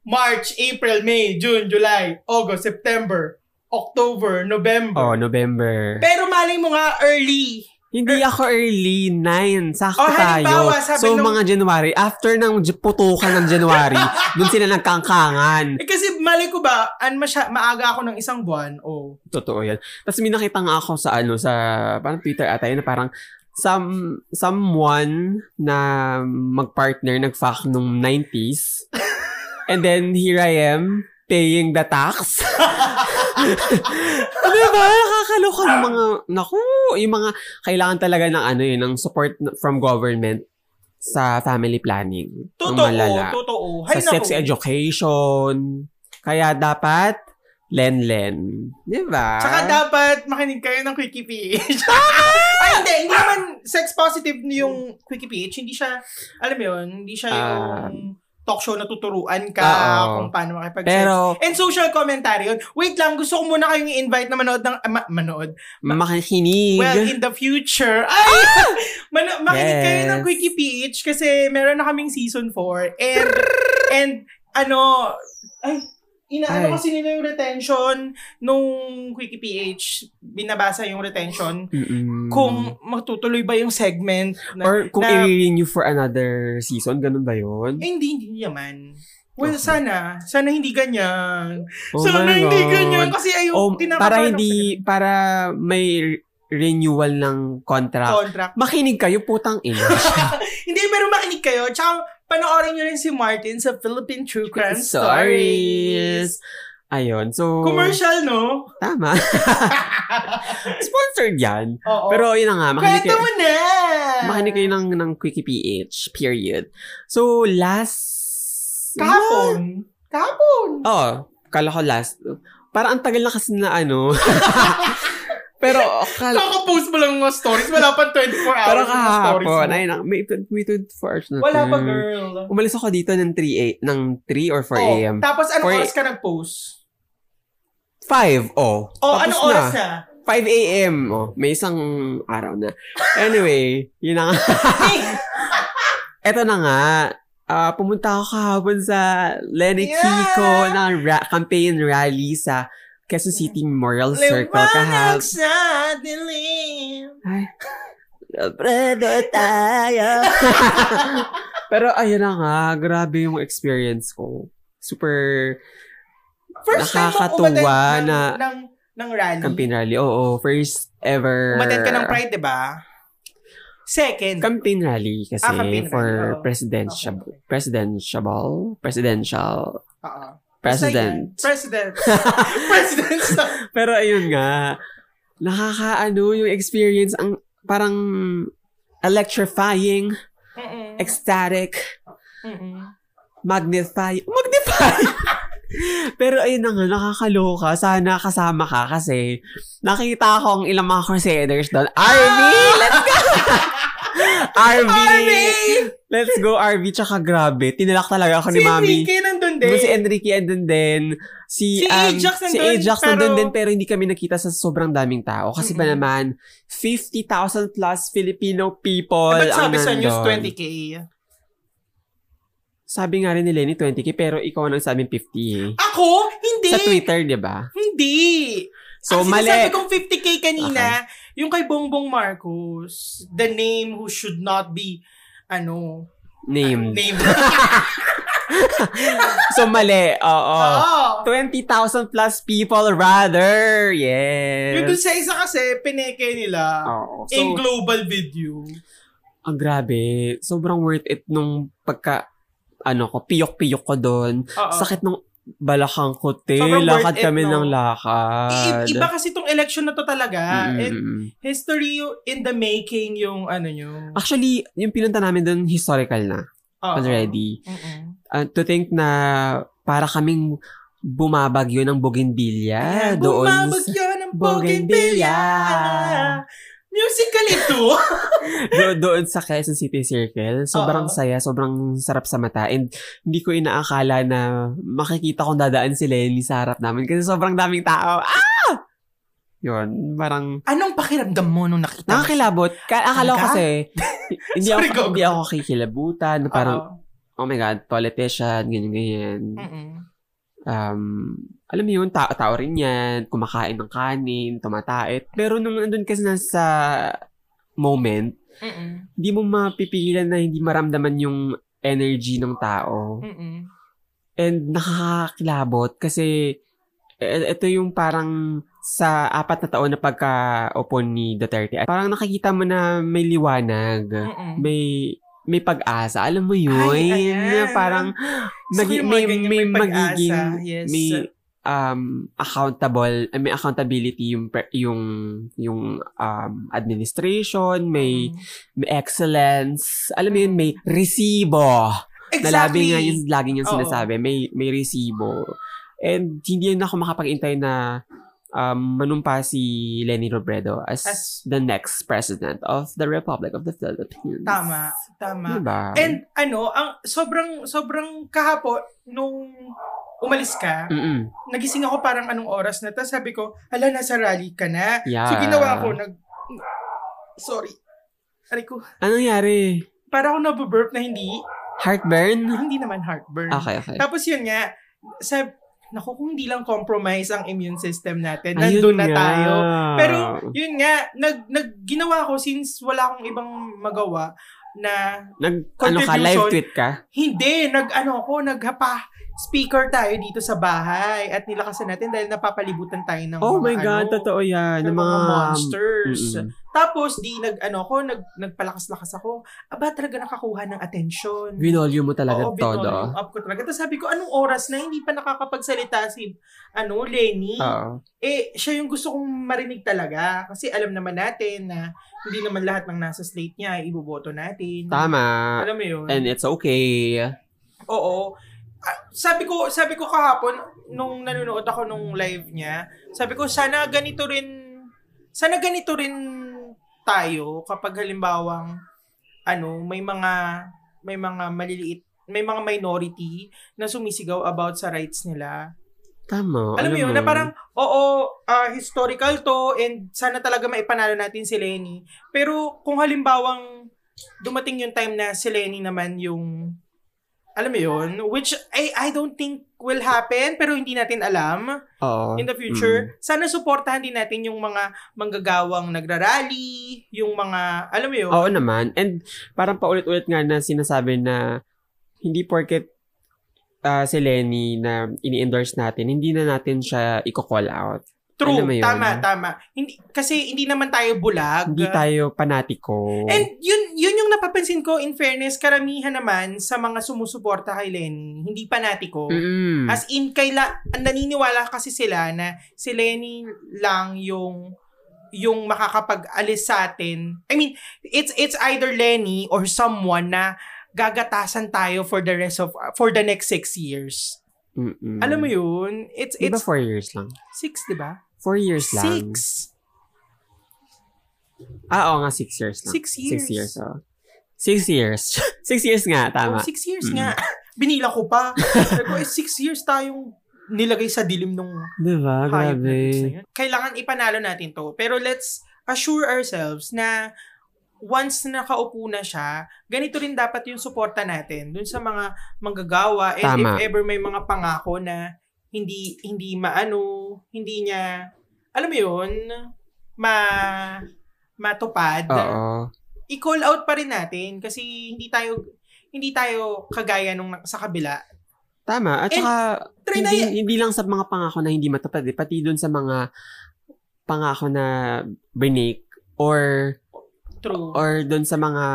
Speaker 1: March, April, May, June, July, August, September, October, November.
Speaker 2: Oh, November.
Speaker 1: Pero malay mo nga, early.
Speaker 2: Hindi ako early. Nine. Sakto
Speaker 1: Oh,
Speaker 2: tayo. So,
Speaker 1: nung-
Speaker 2: mga January. After ng putukan ng January, dun sila nagkangkangan.
Speaker 1: Eh, kasi malay ko ba, an masya, maaga ako ng isang buwan, oh.
Speaker 2: Totoo yan. Tapos may nakita nga ako sa ano, sa parang Twitter ata yun, na parang some, someone na magpartner, nag-fuck nung 90s. And then, here I am, paying the tax. diba? Nakakaloka yung mga, naku, yung mga, kailangan talaga ng ano yun, ng support from government sa family planning.
Speaker 1: Totoo,
Speaker 2: malala.
Speaker 1: totoo.
Speaker 2: Sa
Speaker 1: Hay,
Speaker 2: sex
Speaker 1: naku.
Speaker 2: education. Kaya dapat, len-len. Diba?
Speaker 1: Tsaka dapat makinig kayo ng Quickie PH. Ay, hindi. Hindi naman sex positive yung Quickie PH. Hindi siya, alam mo yun, hindi siya yung talk show na tuturuan ka
Speaker 2: Oo.
Speaker 1: kung paano makipag
Speaker 2: Pero,
Speaker 1: And social commentary yun. Wait lang, gusto ko muna kayong i-invite na manood ng, ah, ma- manood.
Speaker 2: makikinig.
Speaker 1: Well, in the future. Ay! Man- makinig kayo ng
Speaker 2: Yes.
Speaker 1: Quickie PH kasi meron na kaming season 4. And, and, ano, ay, inaano
Speaker 2: Ay.
Speaker 1: kasi nila yung retention nung Quickie PH. Binabasa yung retention.
Speaker 2: Mm-mm.
Speaker 1: Kung matutuloy ba yung segment. Na,
Speaker 2: Or kung
Speaker 1: na,
Speaker 2: i-renew for another season, ganun ba yun?
Speaker 1: eh, hindi, hindi naman. Well,
Speaker 2: Okay.
Speaker 1: sana. Sana hindi ganyan.
Speaker 2: Oh
Speaker 1: sana hindi
Speaker 2: God.
Speaker 1: ganyan. Kasi ayun,
Speaker 2: Oh, para hindi, para may re- renewal ng contract.
Speaker 1: contract.
Speaker 2: Makinig kayo, putang ina.
Speaker 1: Hindi, pero makinig kayo. Tsaka, panoorin nyo rin si Martin sa Philippine True Crime Stories.
Speaker 2: Stories. Ayun, so...
Speaker 1: Commercial, no?
Speaker 2: Tama. Sponsored yan.
Speaker 1: Oo.
Speaker 2: Pero yun na nga, makinig kayo,
Speaker 1: mo na!
Speaker 2: makinig kayo ng, ng Quickie PH, period. So, last...
Speaker 1: Kahapon. Kahapon.
Speaker 2: Oo, kala ko last. Parang ang tagal na kasi na ano. Pero, kala,
Speaker 1: Kakapost mo lang mga stories. Wala pa 24 hours
Speaker 2: pero kahapon, ay, na, may, may 24 hours na.
Speaker 1: Wala pa,
Speaker 2: to.
Speaker 1: girl.
Speaker 2: Umalis ako dito ng 3 a, ng 3 or 4
Speaker 1: Oh,
Speaker 2: a.m.
Speaker 1: Tapos, anong
Speaker 2: 4
Speaker 1: oras ka nag-post?
Speaker 2: 5, oh.
Speaker 1: Oh,
Speaker 2: Tapos
Speaker 1: anong oras na?
Speaker 2: 5 a.m. Oh, may isang araw na. Anyway, yun na nga. Eto na nga. Ah, pumunta ako kahapon sa Lenny
Speaker 1: Yeah!
Speaker 2: Kiko na ra- campaign rally sa Quezon City Memorial Circle
Speaker 1: Liwanag
Speaker 2: kahapon.
Speaker 1: sa dilim.
Speaker 2: Ay. Tayo. Pero ayun na nga, grabe yung experience ko. Super
Speaker 1: First time
Speaker 2: Nakakatuwa
Speaker 1: ng,
Speaker 2: na-
Speaker 1: ng, ng rally.
Speaker 2: campaign rally. Oo, first ever.
Speaker 1: Umattend ka ng Pride, di ba? Second.
Speaker 2: Campaign rally kasi
Speaker 1: Ah, campaign
Speaker 2: for
Speaker 1: rally, oo.
Speaker 2: presidential
Speaker 1: okay.
Speaker 2: presidential presidential
Speaker 1: Oo.
Speaker 2: President.
Speaker 1: Basta. President. President.
Speaker 2: Pero ayun nga, nakakaano yung experience ang parang electrifying,
Speaker 1: Mm-mm.
Speaker 2: ecstatic,
Speaker 1: Mm-mm.
Speaker 2: magnify, magnify. Pero ayun na nga, nakakaloka. Sana kasama ka kasi nakita ko ang ilang mga crusaders doon. RV! Let's go! RV!
Speaker 1: RV!
Speaker 2: Let's go, RV. Tsaka grabe, tinalak talaga ako
Speaker 1: Si
Speaker 2: ni Mami.
Speaker 1: Enrique nandun din.
Speaker 2: Si Enrique andun din. Si,
Speaker 1: Si
Speaker 2: um,
Speaker 1: Ajax
Speaker 2: si
Speaker 1: nandun,
Speaker 2: Ajax
Speaker 1: pero-
Speaker 2: nandun din, pero hindi kami nakita sa sobrang daming tao. Kasi ba
Speaker 1: Mm-mm.
Speaker 2: naman, 50,000 plus Filipino people
Speaker 1: Eh,
Speaker 2: ang
Speaker 1: sabi sa news
Speaker 2: nandun.
Speaker 1: 20k?
Speaker 2: Sabi nga rin ni Lenny 20k, pero ikaw ang nagsabing 50 eh.
Speaker 1: Ako? Hindi.
Speaker 2: Sa Twitter, di ba?
Speaker 1: Hindi.
Speaker 2: So,
Speaker 1: Ang
Speaker 2: mali.
Speaker 1: sinasabi kong 50k kanina, yung kay Bongbong Marcos, the name who should not be, ano,
Speaker 2: Name.
Speaker 1: name.
Speaker 2: so, mali. Oo.
Speaker 1: Oo.
Speaker 2: 20,000 plus people rather. Yes.
Speaker 1: Yung dun sa isa kasi, pineke nila
Speaker 2: Oo.
Speaker 1: in
Speaker 2: So,
Speaker 1: global video.
Speaker 2: ang grabe. Sobrang worth it nung pagka, ano ko, piyok-piyok ko doon.
Speaker 1: Oo.
Speaker 2: Sakit nung balakang ko, te.
Speaker 1: Sobrang
Speaker 2: Lakad
Speaker 1: it,
Speaker 2: kami
Speaker 1: no?
Speaker 2: ng
Speaker 1: I-
Speaker 2: lakad.
Speaker 1: iba kasi tong election na to talaga.
Speaker 2: Mm,
Speaker 1: And
Speaker 2: mm, mm.
Speaker 1: history in the making yung ano nyo.
Speaker 2: Actually, yung pinunta namin doon, historical na.
Speaker 1: Oo.
Speaker 2: Already.
Speaker 1: Mm-mm.
Speaker 2: Uh, to think na para kaming bumabagyo ng bougainvillea
Speaker 1: Ayan,
Speaker 2: doon.
Speaker 1: Bumabagyo ng
Speaker 2: Bougainvillea.
Speaker 1: bougainvillea. Musical ito.
Speaker 2: do- doon sa Quezon City Circle. Sobrang
Speaker 1: Oo.
Speaker 2: saya, sobrang sarap sa mata. And hindi ko inaakala na makikita kong dadaan si Lenny sa harap namin kasi sobrang daming tao. Ah! Yun, parang
Speaker 1: Anong pakiramdam mo nung nakita mo
Speaker 2: nakakilabot. Ka- akala ko kasi hindi ako,
Speaker 1: Sorry, go,
Speaker 2: hindi ako kikilabutan. Parang,
Speaker 1: Oo.
Speaker 2: oh my God, politician, ganyan-ganyan.
Speaker 1: Mm-mm.
Speaker 2: Um, alam mo yun, tao, tao rin yan, kumakain ng kanin, tumatait. Pero nung nandun kasi na sa moment,
Speaker 1: Mm-mm.
Speaker 2: hindi mo mapipigilan na hindi maramdaman yung energy ng tao.
Speaker 1: Mm-mm.
Speaker 2: And nakakakilabot kasi e- ito yung parang sa apat na taon na pagka-upo ni Duterte. Parang nakikita mo na may liwanag,
Speaker 1: Mm-mm.
Speaker 2: may may pag-asa. Alam mo yun?
Speaker 1: Ay, ayan.
Speaker 2: Parang
Speaker 1: yung mga
Speaker 2: may, may,
Speaker 1: may
Speaker 2: magiging
Speaker 1: Yes.
Speaker 2: may um accountable uh, may accountability yung yung yung um administration may
Speaker 1: Mm.
Speaker 2: may excellence alam mo yun may resibo Nalabi nga yung lagi niyang sinasabi, may, may resibo. And hindi na ako makapag-intay na um, manumpa si Lenny Robredo as,
Speaker 1: As-
Speaker 2: the next president of the Republic of the Philippines.
Speaker 1: Tama, tama.
Speaker 2: Diba?
Speaker 1: And ano, ang sobrang sobrang kahapon nung umalis ka,
Speaker 2: Mm-mm.
Speaker 1: nagising ako parang anong oras na. Tapos sabi ko, hala, nasa rally ka na.
Speaker 2: Yeah.
Speaker 1: So ginawa ko, nag... Sorry. Aray ko.
Speaker 2: Anong nangyari?
Speaker 1: Para ako nabuburp na hindi,
Speaker 2: Heartburn?
Speaker 1: hindi naman heartburn.
Speaker 2: Okay, okay.
Speaker 1: Tapos yun nga, sab Naku, kung hindi lang compromise ang immune system natin,
Speaker 2: Ayun
Speaker 1: nandun na
Speaker 2: nga.
Speaker 1: tayo. Pero, yun nga, nag, nag, ginawa ko since wala akong ibang magawa na
Speaker 2: Nag, ano ka,
Speaker 1: contribution.
Speaker 2: live tweet ka?
Speaker 1: Hindi, nag ano ako, naghapa speaker tayo dito sa bahay at nilakasan natin dahil napapalibutan tayo ng
Speaker 2: Oh
Speaker 1: mga
Speaker 2: my God,
Speaker 1: ano,
Speaker 2: totoo yan.
Speaker 1: ng mga,
Speaker 2: mga,
Speaker 1: monsters.
Speaker 2: Mm-mm.
Speaker 1: Tapos di nag ano ko, nag nagpalakas-lakas ako. Aba talaga nakakuha ng attention.
Speaker 2: Vinolyo mo talaga
Speaker 1: Oo,
Speaker 2: todo.
Speaker 1: up ko talaga. Tapos sabi ko, anong oras na hindi pa nakakapagsalita si ano, Lenny?
Speaker 2: Oo.
Speaker 1: Eh, siya yung gusto kong marinig talaga. Kasi alam naman natin na hindi naman lahat ng nasa slate niya ay iboboto natin.
Speaker 2: Tama.
Speaker 1: Alam mo yun?
Speaker 2: And it's okay.
Speaker 1: Oo. Sabi ko, sabi ko kahapon, nung nanonood ako nung live niya, sabi ko, sana ganito rin, sana ganito rin tayo kapag halimbawang, ano, may mga, may mga maliliit, may mga minority na sumisigaw about sa rights nila.
Speaker 2: Tama.
Speaker 1: Alam mo yun, na parang, oo, ah, historical to, and sana talaga maipanalo natin si Lenny. Pero kung halimbawang dumating yung time na si Lenny naman yung, alam mo yun, which I, I don't think will happen, pero hindi natin alam
Speaker 2: Oo.
Speaker 1: in the future. Sana suportahan din natin yung mga manggagawang nagrarally, yung mga, alam mo yun,
Speaker 2: Oo naman. And parang paulit-ulit nga na sinasabi na hindi porket ah, si Lenny na ini-endorse natin, hindi na natin siya i-call out.
Speaker 1: True,
Speaker 2: yun?
Speaker 1: tama, tama. Hindi, kasi hindi naman tayo bulag.
Speaker 2: Hindi tayo panatiko.
Speaker 1: And yun, yun yung napapansin ko, in fairness, karamihan naman sa mga sumusuporta kay Lenny, hindi panatiko.
Speaker 2: Mm-mm.
Speaker 1: As in, kaila, naniniwala kasi sila na si Lenny lang yung yung makakapag-alis sa atin. I mean, it's it's either Lenny or someone na gagatasan tayo for the rest of for the next six years.
Speaker 2: Mm-mm.
Speaker 1: Alam mo yun? It's it's
Speaker 2: four years lang?
Speaker 1: six, di ba?
Speaker 2: Four years lang.
Speaker 1: Six.
Speaker 2: Ah, oo nga, six years lang.
Speaker 1: Six years.
Speaker 2: Six years, oh. Six years. six years nga, tama.
Speaker 1: Oh, six years
Speaker 2: Mm.
Speaker 1: nga. Binila ko pa. Ko, eh, six years tayong nilagay sa dilim nung
Speaker 2: Di ba?
Speaker 1: hayop na
Speaker 2: Grabe.
Speaker 1: Kailangan ipanalo natin to. Pero let's assure ourselves na once na nakaupo na siya, ganito rin dapat yung suporta natin dun sa mga manggagawa and
Speaker 2: Tama.
Speaker 1: if ever may mga pangako na hindi hindi maano, hindi niya alam mo yun, ma matupad,
Speaker 2: Oo.
Speaker 1: i-call out pa rin natin kasi hindi tayo hindi tayo kagaya nung sa kabila.
Speaker 2: Tama. At
Speaker 1: And
Speaker 2: saka,
Speaker 1: try na
Speaker 2: hindi, hindi lang sa mga pangako na hindi matupad, eh, pati dun sa mga pangako na break or
Speaker 1: True.
Speaker 2: or dun sa mga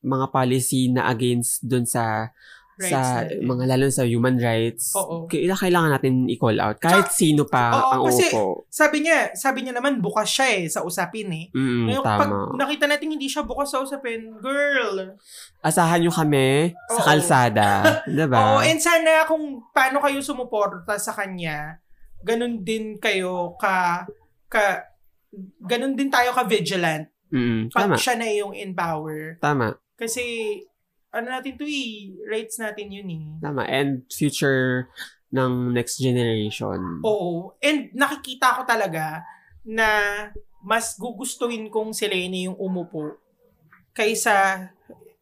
Speaker 2: mga policy na against dun sa
Speaker 1: Rights
Speaker 2: sa
Speaker 1: natin.
Speaker 2: mga lalo sa human rights.
Speaker 1: Oo.
Speaker 2: Kailangan, kailangan natin i-call out. Kahit sino pa
Speaker 1: Oo,
Speaker 2: ang
Speaker 1: kasi-
Speaker 2: upo.
Speaker 1: Sabi niya, sabi niya naman bukas siya eh sa usapin eh.
Speaker 2: Mm,
Speaker 1: Ngayon, pag
Speaker 2: tama.
Speaker 1: nakita natin hindi siya bukas sa usapin, girl.
Speaker 2: Asahan nyo kami sa
Speaker 1: Oo.
Speaker 2: kalsada. diba?
Speaker 1: Oo, and sana kung paano kayo sumuporta sa kanya, ganun din kayo ka, ka ganun din tayo ka-vigilant
Speaker 2: Mm,
Speaker 1: pag
Speaker 2: tama.
Speaker 1: siya na yung in power.
Speaker 2: Tama.
Speaker 1: Kasi, ano natin to eh, rights natin yun eh.
Speaker 2: Tama. And future ng next generation.
Speaker 1: Oo. And nakikita ko talaga na mas gugustuhin kong si Lenny yung umupo kaysa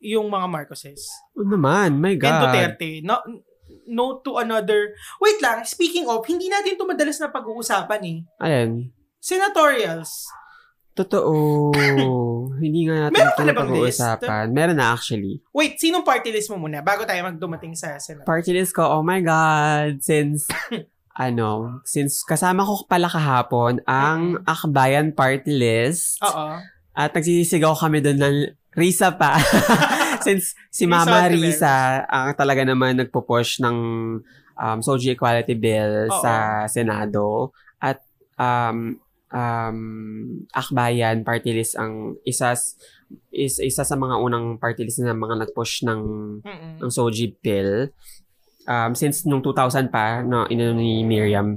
Speaker 1: yung mga Marcoses.
Speaker 2: Oo naman. My God.
Speaker 1: And Duterte. No, no to another... Wait lang, speaking of, hindi natin ito madalas na pag-uusapan eh.
Speaker 2: Ayan.
Speaker 1: Senatorials.
Speaker 2: Totoo. Hindi nga natin
Speaker 1: Meron ka na bang
Speaker 2: pag-uusapan. Meron na actually.
Speaker 1: Wait, sinong party list mo muna bago tayo magdumating sa Senate?
Speaker 2: Party list ko, oh my God. Since, ano, since kasama ko pala kahapon ang Akbayan Party List.
Speaker 1: Oo.
Speaker 2: At nagsisigaw kami doon ng Risa pa. since si Mama. Risa ang talaga naman nagpo-push ng um, Soji Equality Bill
Speaker 1: Oo.
Speaker 2: sa Senado. At um, um, Akbayan Party List ang isa is isa sa mga unang party list na mga nag-push ng
Speaker 1: Mm-mm.
Speaker 2: ng Soji Bill. Um, since nung 2000 pa, no, inano ni Miriam.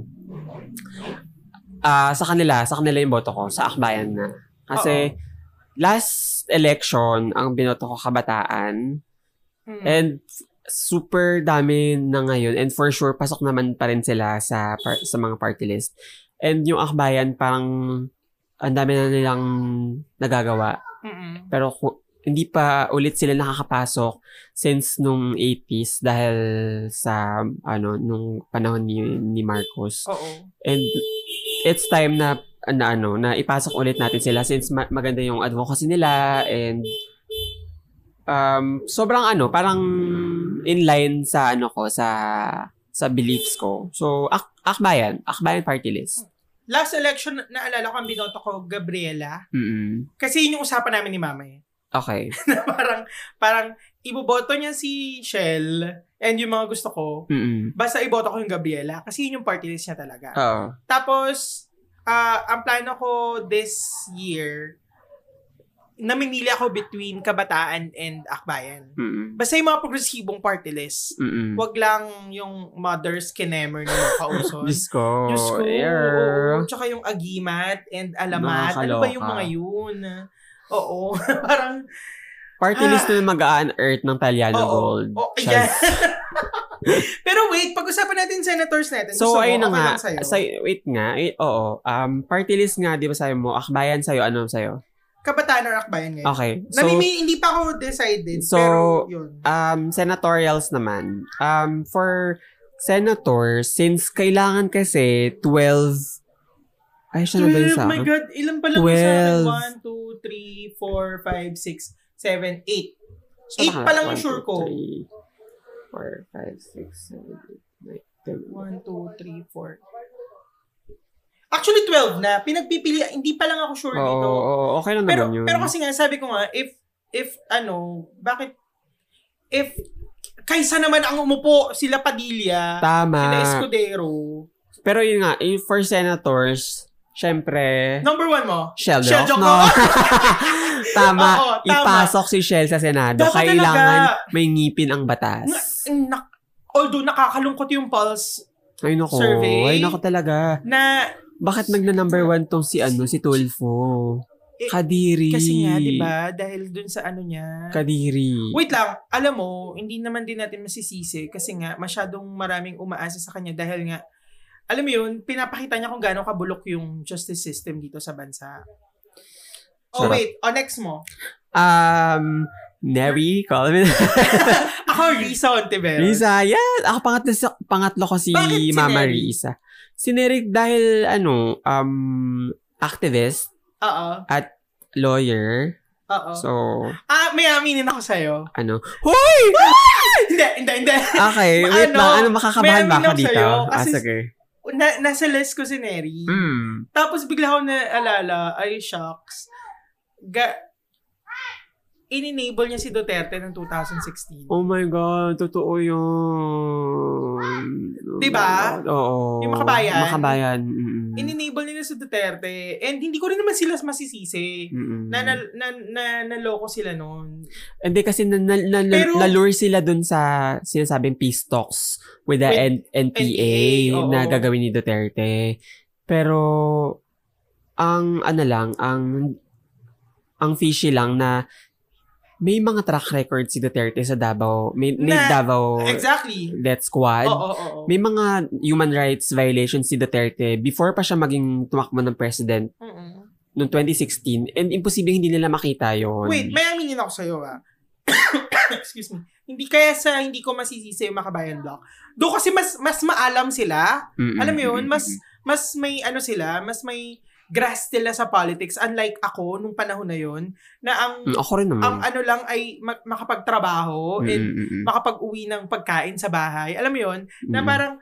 Speaker 2: ah sa kanila, sa kanila yung boto ko, sa akbayan na. Kasi, last election, ang binoto ko kabataan,
Speaker 1: Mm.
Speaker 2: and super dami na ngayon, and for sure, pasok naman pa rin sila sa, par- sa mga party list. And yung akbayan, parang, ang dami na nilang nagagawa.
Speaker 1: Mm-mm.
Speaker 2: Pero ku- hindi pa ulit sila nakakapasok since nung 80s dahil sa ano nung panahon ni, ni Marcos.
Speaker 1: Oo.
Speaker 2: And it's time na na ano na ipasok ulit natin sila since ma- maganda yung advocacy nila and um sobrang ano parang in line sa ano ko sa sa beliefs ko. So ak- akbayan, akbayan party list.
Speaker 1: Last election, naalala ko ang binoto ko, Gabriela.
Speaker 2: Mm.
Speaker 1: Kasi yun yung usapan namin ni Mama eh.
Speaker 2: Okay.
Speaker 1: na parang, parang, iboboto niya si Shell and yung mga gusto ko,
Speaker 2: Mm.
Speaker 1: basta iboto ko yung Gabriela kasi yun yung party list niya talaga.
Speaker 2: Oo.
Speaker 1: Tapos, ah ang plano ko this year, namimili ako between Kabataan and Akbayan.
Speaker 2: Mm.
Speaker 1: Basta yung mga progresibong party list.
Speaker 2: Mm.
Speaker 1: Wag lang yung mothers kinemer na mga kauson.
Speaker 2: Diyos ko.
Speaker 1: Diyos ko.
Speaker 2: yeah.
Speaker 1: oo. Tsaka yung agimat and alamat. Ano ba yung mga yun? Oo. Parang,
Speaker 2: Party list na mag-a-unearth ng Taliano
Speaker 1: oo.
Speaker 2: Gold.
Speaker 1: Oh,
Speaker 2: Chaz.
Speaker 1: yeah. Pero wait, pag-usapan natin senators natin.
Speaker 2: So,
Speaker 1: Gusto
Speaker 2: ayun na nga. Say, wait nga. Eh, oo. Um, party list nga, di ba sabi mo? Akbayan sa'yo, ano sa'yo?
Speaker 1: Kabataan or Akbayan ngayon?
Speaker 2: Okay. So,
Speaker 1: Namimi, hindi pa ako decided.
Speaker 2: So,
Speaker 1: pero yun.
Speaker 2: um, senatorials naman. Um, for senator, since kailangan kasi 12... Ay, siya na ba yun
Speaker 1: 12,
Speaker 2: sa
Speaker 1: my
Speaker 2: akin?
Speaker 1: God, ilan pa lang sa akin?
Speaker 2: 12.
Speaker 1: 1, 2, 3, 4, 5, 6, 7, 8.
Speaker 2: So,
Speaker 1: eight
Speaker 2: baka-
Speaker 1: pa lang yung sure ko.
Speaker 2: three, four, five, six, seven, eight, nine, ten.
Speaker 1: 1, 2, 3, 4. Actually, 12 na. Pinagpipili, hindi pa lang ako sure
Speaker 2: Oo,
Speaker 1: dito.
Speaker 2: oo, okay lang
Speaker 1: pero,
Speaker 2: naman yun.
Speaker 1: pero kasi nga, sabi ko nga, if, if, ano, bakit, if, kaysa naman ang umupo, sila Padilla,
Speaker 2: Tama.
Speaker 1: sila Escudero,
Speaker 2: Pero yun nga, eh, for senators, syempre,
Speaker 1: number one mo,
Speaker 2: Shell
Speaker 1: Shell
Speaker 2: Joke, no? tama,
Speaker 1: Oo, tama.
Speaker 2: ipasok si Shell sa Senado.
Speaker 1: Dapat
Speaker 2: Kailangan
Speaker 1: talaga.
Speaker 2: may ngipin ang batas.
Speaker 1: na, na- although nakakalungkot yung pulse
Speaker 2: Ay nako,
Speaker 1: Survey.
Speaker 2: ay nako talaga.
Speaker 1: na
Speaker 2: Bakit nagna number one tong si ano, si Tulfo?
Speaker 1: Eh,
Speaker 2: Kadiri.
Speaker 1: kasi nga 'di ba dahil dun sa ano niya
Speaker 2: Kadiri.
Speaker 1: Wait lang, alam mo, hindi naman din natin masisisi kasi nga masyadong maraming umaasa sa kanya dahil nga alam mo yun, pinapakita niya kung gaano kabulok yung justice system dito sa bansa. Oh
Speaker 2: Sarap.
Speaker 1: wait, oh next mo.
Speaker 2: Um, Neri, call me.
Speaker 1: Ako, Risa Ontiveros.
Speaker 2: Risa, yes. Ako pangatlo, pangatlo ko si
Speaker 1: Bakit si
Speaker 2: Mama
Speaker 1: Neri?
Speaker 2: Risa. Si Neri dahil, ano, um, activist
Speaker 1: Oo,
Speaker 2: at lawyer.
Speaker 1: oo.
Speaker 2: So,
Speaker 1: ah, may aminin ako sa'yo.
Speaker 2: ano, Hoy!
Speaker 1: hindi, hindi, hindi.
Speaker 2: Okay, wait
Speaker 1: Ano,
Speaker 2: lang. Ano, makakabahan ba ako dito?
Speaker 1: sa'yo,
Speaker 2: Ah, sige.
Speaker 1: Na, nasa list ko si Neri.
Speaker 2: Hmm.
Speaker 1: Tapos bigla ako naalala, ay shucks. Ga, in-enable niya si Duterte ng 2016.
Speaker 2: Oh my God, totoo yun.
Speaker 1: Diba?
Speaker 2: Oo.
Speaker 1: Yung makabayan?
Speaker 2: Makabayan. mm
Speaker 1: In-enable nila si Duterte. And hindi ko rin naman sila masisisi.
Speaker 2: Mm-mm.
Speaker 1: Na, na, na, na, naloko sila noon.
Speaker 2: Hindi kasi na, na, na,
Speaker 1: Pero-
Speaker 2: nalure sila dun sa sinasabing peace talks with the
Speaker 1: With
Speaker 2: N- NPA
Speaker 1: NPA, oo.
Speaker 2: na gagawin ni Duterte. Pero ang ano lang, ang ang fishy lang na may mga track record si Duterte sa Davao. May, may
Speaker 1: Na-
Speaker 2: Davao
Speaker 1: Exactly.
Speaker 2: Death Squad.
Speaker 1: Oo, oo, oo.
Speaker 2: May mga human rights violations si Duterte before pa siya maging tumakbo ng president
Speaker 1: Mm-mm.
Speaker 2: noong 2016 and imposible hindi nila makita yon.
Speaker 1: Wait, may aminin ako sa'yo ah. Excuse me. Hindi kaya sa hindi ko masisisi yung Makabayan Block. Doon kasi mas mas maalam sila.
Speaker 2: Mm-mm.
Speaker 1: Alam mo yun, mas mas may ano sila, mas may grasp sila sa politics unlike ako nung panahon na yun na ang
Speaker 2: Mm, Ako rin naman.
Speaker 1: ang ano lang ay ma- makapagtrabaho and
Speaker 2: Mm-mm.
Speaker 1: makapag-uwi ng pagkain sa bahay. Alam mo yun, na
Speaker 2: Mm-mm.
Speaker 1: parang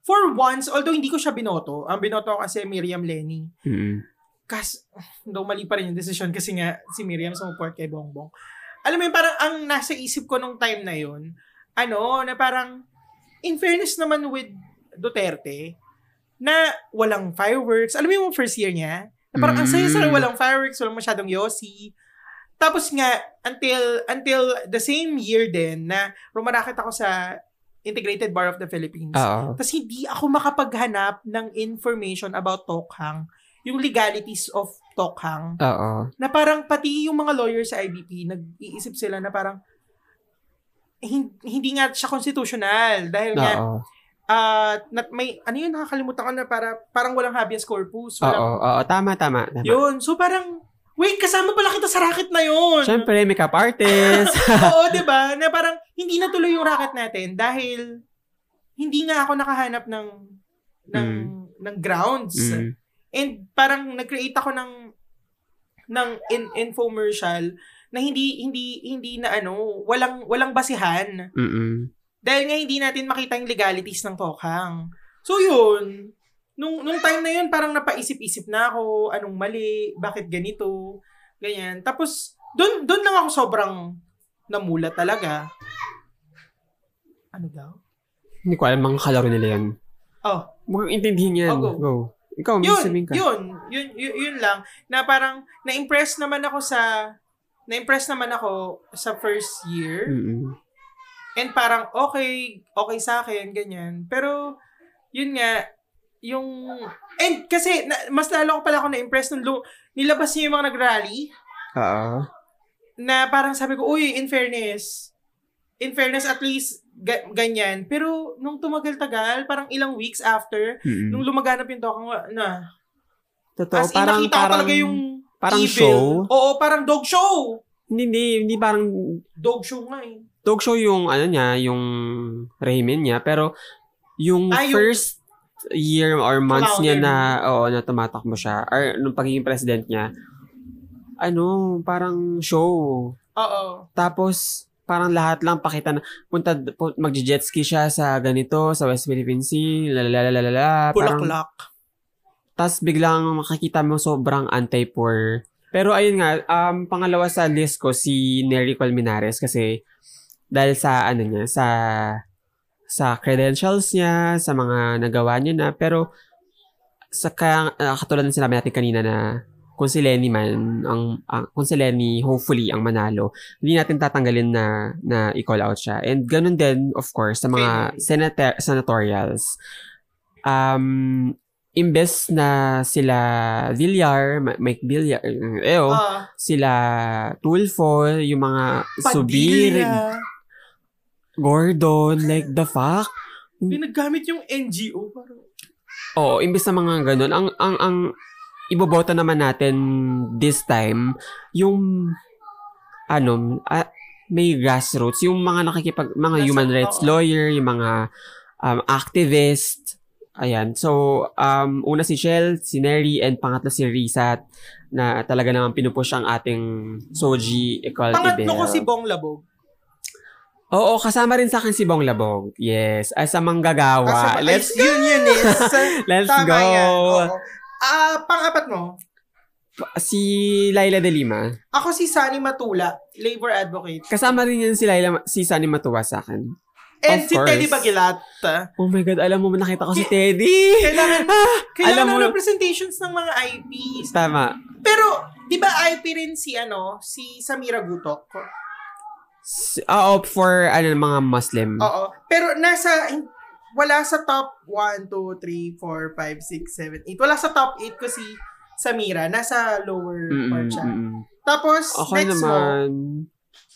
Speaker 1: for once, although hindi ko siya binoto, ang binoto ko kasi Miriam Lenny.
Speaker 2: Mm-mm.
Speaker 1: Kas, though mali pa rin yung decision kasi nga si Miriam sumuport kay Bongbong. Alam mo yun, parang ang nasa isip ko nung time na yun, ano, na parang, in fairness naman with Duterte, na walang fireworks. Alam mo yung first year niya? Na parang ang saya-saya,
Speaker 2: Mm.
Speaker 1: walang fireworks, walang masyadong yosi. Tapos nga, until until the same year din na rumarakit ako sa Integrated Bar of the Philippines. Tapos hindi ako makapaghanap ng information about Tokhang, yung legalities of Tokhang,
Speaker 2: Oo.
Speaker 1: na parang pati yung mga lawyers sa IBP, nag-iisip sila na parang hin- hindi nga siya constitutional dahil nga
Speaker 2: Oo.
Speaker 1: ah nat may ano yun nakakalimutan ko na para parang walang habeas corpus
Speaker 2: Oo.
Speaker 1: walang
Speaker 2: Oo. Tama, tama. tama.
Speaker 1: yun so parang wait kasama pala kita sa racket na yun
Speaker 2: Siyempre, makeup artist.
Speaker 1: oo 'di ba na parang hindi na tuloy yung racket natin dahil hindi nga ako nakahanap ng ng ng grounds
Speaker 2: Mm.
Speaker 1: and parang nag-create ako ng ng in, infomercial na hindi hindi hindi na ano walang walang basihan
Speaker 2: Mm-mm.
Speaker 1: Dahil nga hindi natin makita yung legalities ng Tokhang. So yun, nung, nung time na yun, parang napaisip-isip na ako, anong mali, bakit ganito, ganyan. Tapos, doon doon lang ako sobrang namula talaga. Ano daw?
Speaker 2: Hindi ko alam mga kalaro nila yan.
Speaker 1: Oh,
Speaker 2: Mukhang intindihin yan.
Speaker 1: Oh, go.
Speaker 2: Go. Ikaw,
Speaker 1: yun,
Speaker 2: sabihin ka.
Speaker 1: yun, yun, yun, yun lang, na parang na-impress naman ako sa, na-impress naman ako sa first year.
Speaker 2: Mm-mm.
Speaker 1: And parang okay, okay sa akin, ganyan. Pero, yun nga, yung, and kasi, na, mas lalo ko pala ako na-impress nung lu- nilabas niya yung mga nag-rally,
Speaker 2: Oo.
Speaker 1: na parang sabi ko, uy, in fairness, in fairness at least, ga- ganyan. Pero, nung tumagal-tagal, parang ilang weeks after,
Speaker 2: Mm-mm.
Speaker 1: nung lumaganap yung tokang, na,
Speaker 2: Totoo,
Speaker 1: as in,
Speaker 2: parang,
Speaker 1: nakita ko
Speaker 2: parang,
Speaker 1: talaga yung
Speaker 2: parang
Speaker 1: evil.
Speaker 2: show.
Speaker 1: Oo, parang dog show.
Speaker 2: Hindi, hindi, hindi parang
Speaker 1: Dog show nga eh.
Speaker 2: Dog show yung ano niya, yung regimen niya, pero yung
Speaker 1: yung-
Speaker 2: first year or months niya
Speaker 1: Founder.
Speaker 2: na oo na tumatakbo siya or nung pagiging president niya ano parang show
Speaker 1: Oo.
Speaker 2: tapos parang lahat lang pakita na punta pu- magje-jet ski siya sa ganito sa West Philippine Sea lalalala parang
Speaker 1: Pulaklak.
Speaker 2: tapos biglang makikita mo sobrang anti-poor. Pero ayun nga, um, pangalawa sa list ko si Nery Colmenares kasi dahil sa ano niya, sa sa credentials niya, sa mga nagawa niya na, pero sa kaya, ah, katulad ng sinabi natin kanina na kung si Lenny man, ang, ang kung si Lenny hopefully ang manalo, hindi natin tatanggalin na na i-call out siya. And ganun din, of course, sa mga senator, senatorials. Um, imbes na sila Villar, Mike Villar, ew,
Speaker 1: Ah,
Speaker 2: sila Tulfo, yung mga Subir,
Speaker 1: Padilla.
Speaker 2: Gordon, like the fuck.
Speaker 1: Pinagamit yung NGO. Parang,
Speaker 2: Oo, imbes na mga ganun, ang, ang, ang ibobota naman natin this time, yung, ano, ah, may grassroots, yung mga nakikipag, mga
Speaker 1: Nasa-
Speaker 2: human rights
Speaker 1: oo.
Speaker 2: lawyer, yung mga um, activist, ayan. So, um, una si Shell, si Neri, and pangatlo si Rizat, na talaga naman pinupush ang ating Soji Equality
Speaker 1: pangatlo
Speaker 2: Bill.
Speaker 1: ko si Bong Labog.
Speaker 2: Oo, kasama rin sa akin si Bong Labog. Yes, as a manggagawa.
Speaker 1: Ah, sa-
Speaker 2: Let's
Speaker 1: ay, Yun, yun eh.
Speaker 2: Let's
Speaker 1: Tama
Speaker 2: go.
Speaker 1: Ah, pang-apat mo.
Speaker 2: Si Laila de Lima.
Speaker 1: Ako si Sunny Matula, labor advocate.
Speaker 2: Kasama rin yan si Laila, si Sunny Matuwa sa akin.
Speaker 1: And
Speaker 2: Of
Speaker 1: si
Speaker 2: course.
Speaker 1: Teddy Bagilat.
Speaker 2: Oh my God, alam mo, nakita ko si Teddy.
Speaker 1: Kailangan,
Speaker 2: Ah,
Speaker 1: kailangan
Speaker 2: alam mo,
Speaker 1: representations ng mga IPs.
Speaker 2: tama.
Speaker 1: Pero, di ba IP rin si, ano, si Samira Gutok?
Speaker 2: Ah, oh, for ano, mga Muslim.
Speaker 1: Oo. Pero nasa, wala sa top 1, 2, 3, 4, 5, 6, 7, 8. Wala sa top 8 ko si Samira. Nasa lower
Speaker 2: Mm-mm,
Speaker 1: part siya.
Speaker 2: mm-mm.
Speaker 1: Tapos,
Speaker 2: Ako
Speaker 1: next
Speaker 2: naman,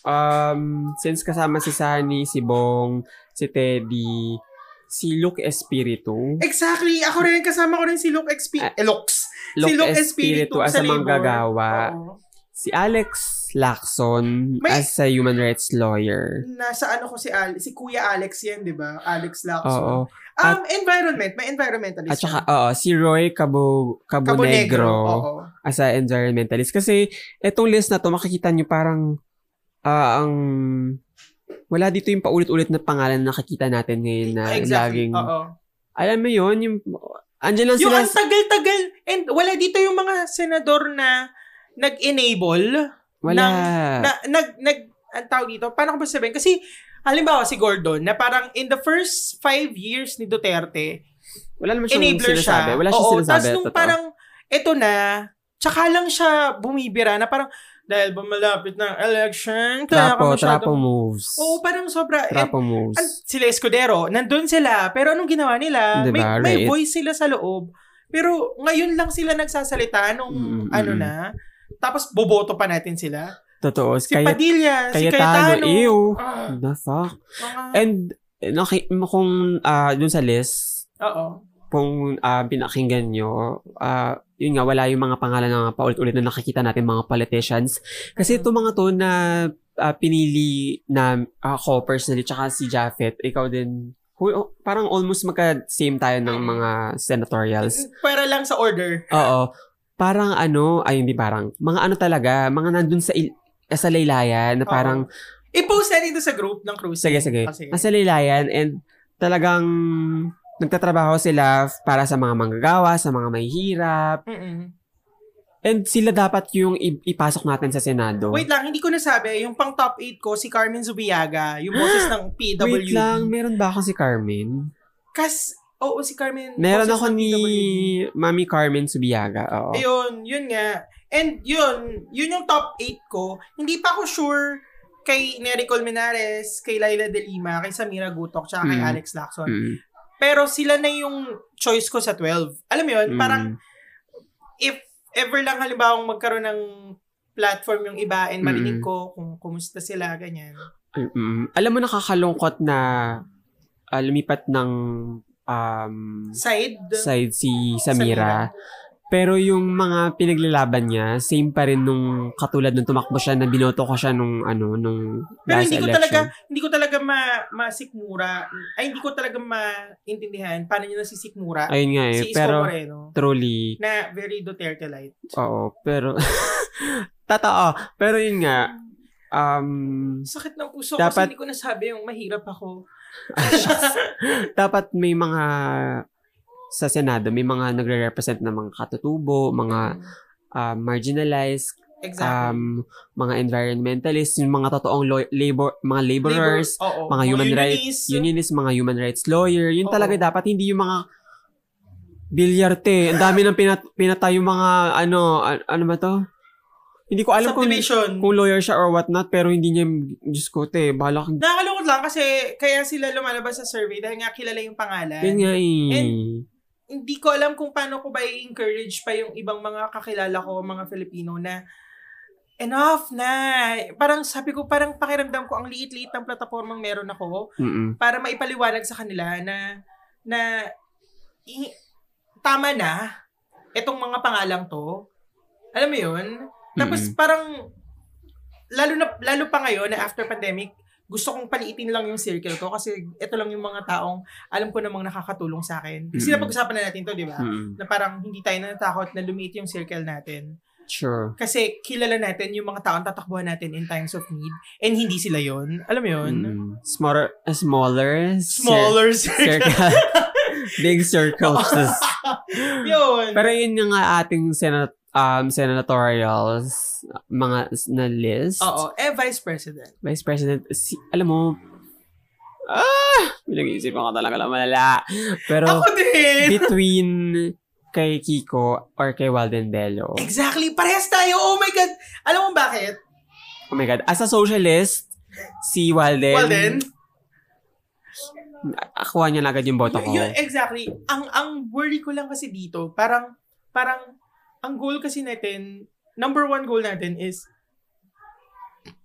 Speaker 2: um, since kasama si Sunny, si Bong, si Teddy, si Luke Espiritu.
Speaker 1: Exactly. Ako rin, kasama ko rin si Luke XP.
Speaker 2: Ah,
Speaker 1: eh, Lux.
Speaker 2: Luke
Speaker 1: si Luke
Speaker 2: Espiritu
Speaker 1: Espiritu
Speaker 2: as
Speaker 1: sa
Speaker 2: manggagawa.
Speaker 1: Oo.
Speaker 2: Si Alex Lacson
Speaker 1: May-
Speaker 2: as a human rights lawyer.
Speaker 1: Nasa ano ko si Al si Kuya Alex yan, di ba? Alex Lacson.
Speaker 2: Oo.
Speaker 1: Um, environment. May environmentalist.
Speaker 2: At saka, oo, si Roy Cabo, Cabo,
Speaker 1: Cabonegro.
Speaker 2: As a environmentalist. Kasi, etong list na to, makikita nyo parang, ah, ang, wala dito yung paulit-ulit na pangalan na nakikita natin ngayon na
Speaker 1: exactly.
Speaker 2: laging,
Speaker 1: Oo.
Speaker 2: alam mo yun, yung, andyan lang
Speaker 1: Yung
Speaker 2: sila,
Speaker 1: ang tagal-tagal. And wala dito yung mga senador na nag-enable.
Speaker 2: Wala,
Speaker 1: na, nag, nag, ang tawag dito, paano ko ba sabihin? Kasi, halimbawa si Gordon, na parang in the first five years ni Duterte,
Speaker 2: wala naman siyang
Speaker 1: enabler
Speaker 2: sinasabi.
Speaker 1: siya.
Speaker 2: Wala siyang
Speaker 1: Oo,
Speaker 2: sinasabi.
Speaker 1: Tapos nung
Speaker 2: totoo.
Speaker 1: parang, eto na, tsaka lang siya bumibira na parang, dahil ba malapit ng election, kaya
Speaker 2: Trapo, trapo moves.
Speaker 1: Oo, parang sobra. And,
Speaker 2: Trapo moves.
Speaker 1: an, sila Escudero, nandun sila, pero anong ginawa nila?
Speaker 2: Diba,
Speaker 1: May, may
Speaker 2: right?
Speaker 1: voice sila sa loob. Pero ngayon lang sila nagsasalita nung
Speaker 2: Mm,
Speaker 1: ano na. Tapos boboto pa natin sila.
Speaker 2: Totoo.
Speaker 1: Si
Speaker 2: Kaya,
Speaker 1: Padilla, si
Speaker 2: Cayetano,
Speaker 1: Cayetano.
Speaker 2: ew.
Speaker 1: Ah,
Speaker 2: the fuck?
Speaker 1: mga,
Speaker 2: And, naki, kung ah dun sa list,
Speaker 1: oo.
Speaker 2: kung ah, pinakinggan nyo, ah, yun nga, wala yung mga pangalan na paulit-ulit na nakikita natin mga politicians. Kasi itong mga to na ah, pinili na ako personally, tsaka si Japheth, ikaw din, hu- oh, parang almost magka-same tayo ng mga senatorials.
Speaker 1: Para lang sa order.
Speaker 2: Oo. Parang ano, ay hindi parang, mga ano talaga, mga nandun sa, il- sa laylayan, na parang,
Speaker 1: I-post natin ito sa group ng cruise.
Speaker 2: Sige, sige.
Speaker 1: Kasi,
Speaker 2: Nasa laylayan and talagang nagtatrabaho sila para sa mga manggagawa, sa mga mahihirap.
Speaker 1: Mm-mm.
Speaker 2: And sila dapat yung ipasok natin sa Senado.
Speaker 1: Wait lang, hindi ko nasabi. Yung pang top 8 ko, si Carmen Zubiaga, yung boses ng PWD.
Speaker 2: Wait lang, meron ba ako si Carmen?
Speaker 1: Kas, oo, si Carmen.
Speaker 2: Meron ako ni. Mami Carmen Subiaga. Oo.
Speaker 1: Ayun, yun nga. And yun, yun yung top 8 ko. Hindi pa ako sure kay Nery Colmenares, kay Laila De Lima, kay Samira Gutok, tsaka kay
Speaker 2: Mm.
Speaker 1: Alex Lacson.
Speaker 2: Mm.
Speaker 1: Pero sila na yung choice ko sa 12. Alam mo yun,
Speaker 2: Mm.
Speaker 1: parang if ever lang halimbawa magkaroon ng platform yung iba and marinig
Speaker 2: Mm.
Speaker 1: ko kung kumusta sila, ganyan.
Speaker 2: Mm. Alam mo, nakakalungkot na ah, lumipat ng um,
Speaker 1: Side,
Speaker 2: side si Samira. Pero yung mga pinaglalaban niya, same pa rin nung katulad nung tumakbo siya na binoto ko siya nung ano, nung
Speaker 1: Pero
Speaker 2: last
Speaker 1: hindi ko
Speaker 2: election.
Speaker 1: talaga, hindi ko talaga ma, masikmura, ay hindi ko talaga maintindihan paano niya nasisikmura
Speaker 2: Ayun nga eh.
Speaker 1: si Isko
Speaker 2: pero
Speaker 1: Moreno
Speaker 2: truly,
Speaker 1: na very Duterte-like.
Speaker 2: oo. Pero, totoo. Pero yun nga, um,
Speaker 1: Sakit ng puso
Speaker 2: Dapat-
Speaker 1: kasi hindi ko nasabi yung mahirap ako.
Speaker 2: dapat may mga sa Senado, may mga nagre-represent na mga katutubo, mga uh, marginalized,
Speaker 1: exactly.
Speaker 2: um, mga environmentalists, yung mga totoong lo- labor, mga laborers,
Speaker 1: Labor, oo.
Speaker 2: mga human rights,
Speaker 1: Unionists.
Speaker 2: unionist, mga human rights lawyer, yun
Speaker 1: Oo.
Speaker 2: talaga dapat hindi yung mga bilyarte. Ang dami ng pinat pinatay yung mga ano, an- ano ba to? Hindi ko alam kung, kung lawyer siya or what not, pero hindi niya, Diyos ko, te, bahala kang,
Speaker 1: lang kasi kaya sila lumalabas sa survey dahil nga kilala yung pangalan.
Speaker 2: yun nga eh.
Speaker 1: And- Hindi ko alam kung paano ko ba i-encourage pa yung ibang mga kakilala ko, mga Filipino na enough na. Parang sabi ko, parang pakiramdam ko ang liit-liit ng plataformang meron ako
Speaker 2: Mm-mm.
Speaker 1: para maipaliwanag sa kanila na na i- tama na itong mga pangalang to. Alam mo yun? Tapos
Speaker 2: Mm-mm.
Speaker 1: parang lalo na lalo pa ngayon na after pandemic, gusto kong paliitin lang yung circle ko kasi ito lang yung mga taong alam ko namang nakakatulong sa akin. Kasi
Speaker 2: Mm-mm.
Speaker 1: napag-usapan na natin to, di ba?
Speaker 2: Mm-mm.
Speaker 1: Na parang hindi tayo natakot na lumiit yung circle natin.
Speaker 2: Sure.
Speaker 1: Kasi kilala natin yung mga taong tatakbuhan natin in times of need and hindi sila yon Alam mo yun?
Speaker 2: Mm-mm. Smaller, uh, smaller, cir-
Speaker 1: Smaller circle.
Speaker 2: circle. Big circles.
Speaker 1: yun.
Speaker 2: Pero yun yung ating senat um, senatorials, mga na list.
Speaker 1: Oo, eh, Vice President.
Speaker 2: Vice President, si, alam mo, ah, pinag-iisip ko talaga lang malala. Pero,
Speaker 1: Ako din!
Speaker 2: between kay Kiko or kay Walden Bello.
Speaker 1: Exactly, parehas tayo. Oh my God. Alam mo bakit?
Speaker 2: Oh my God. As a socialist, si Walden,
Speaker 1: Walden?
Speaker 2: akuha niya agad yung boto ko.
Speaker 1: Y- yun, exactly. Ang ang worry ko lang kasi dito, parang, parang, ang goal kasi natin, number one goal natin is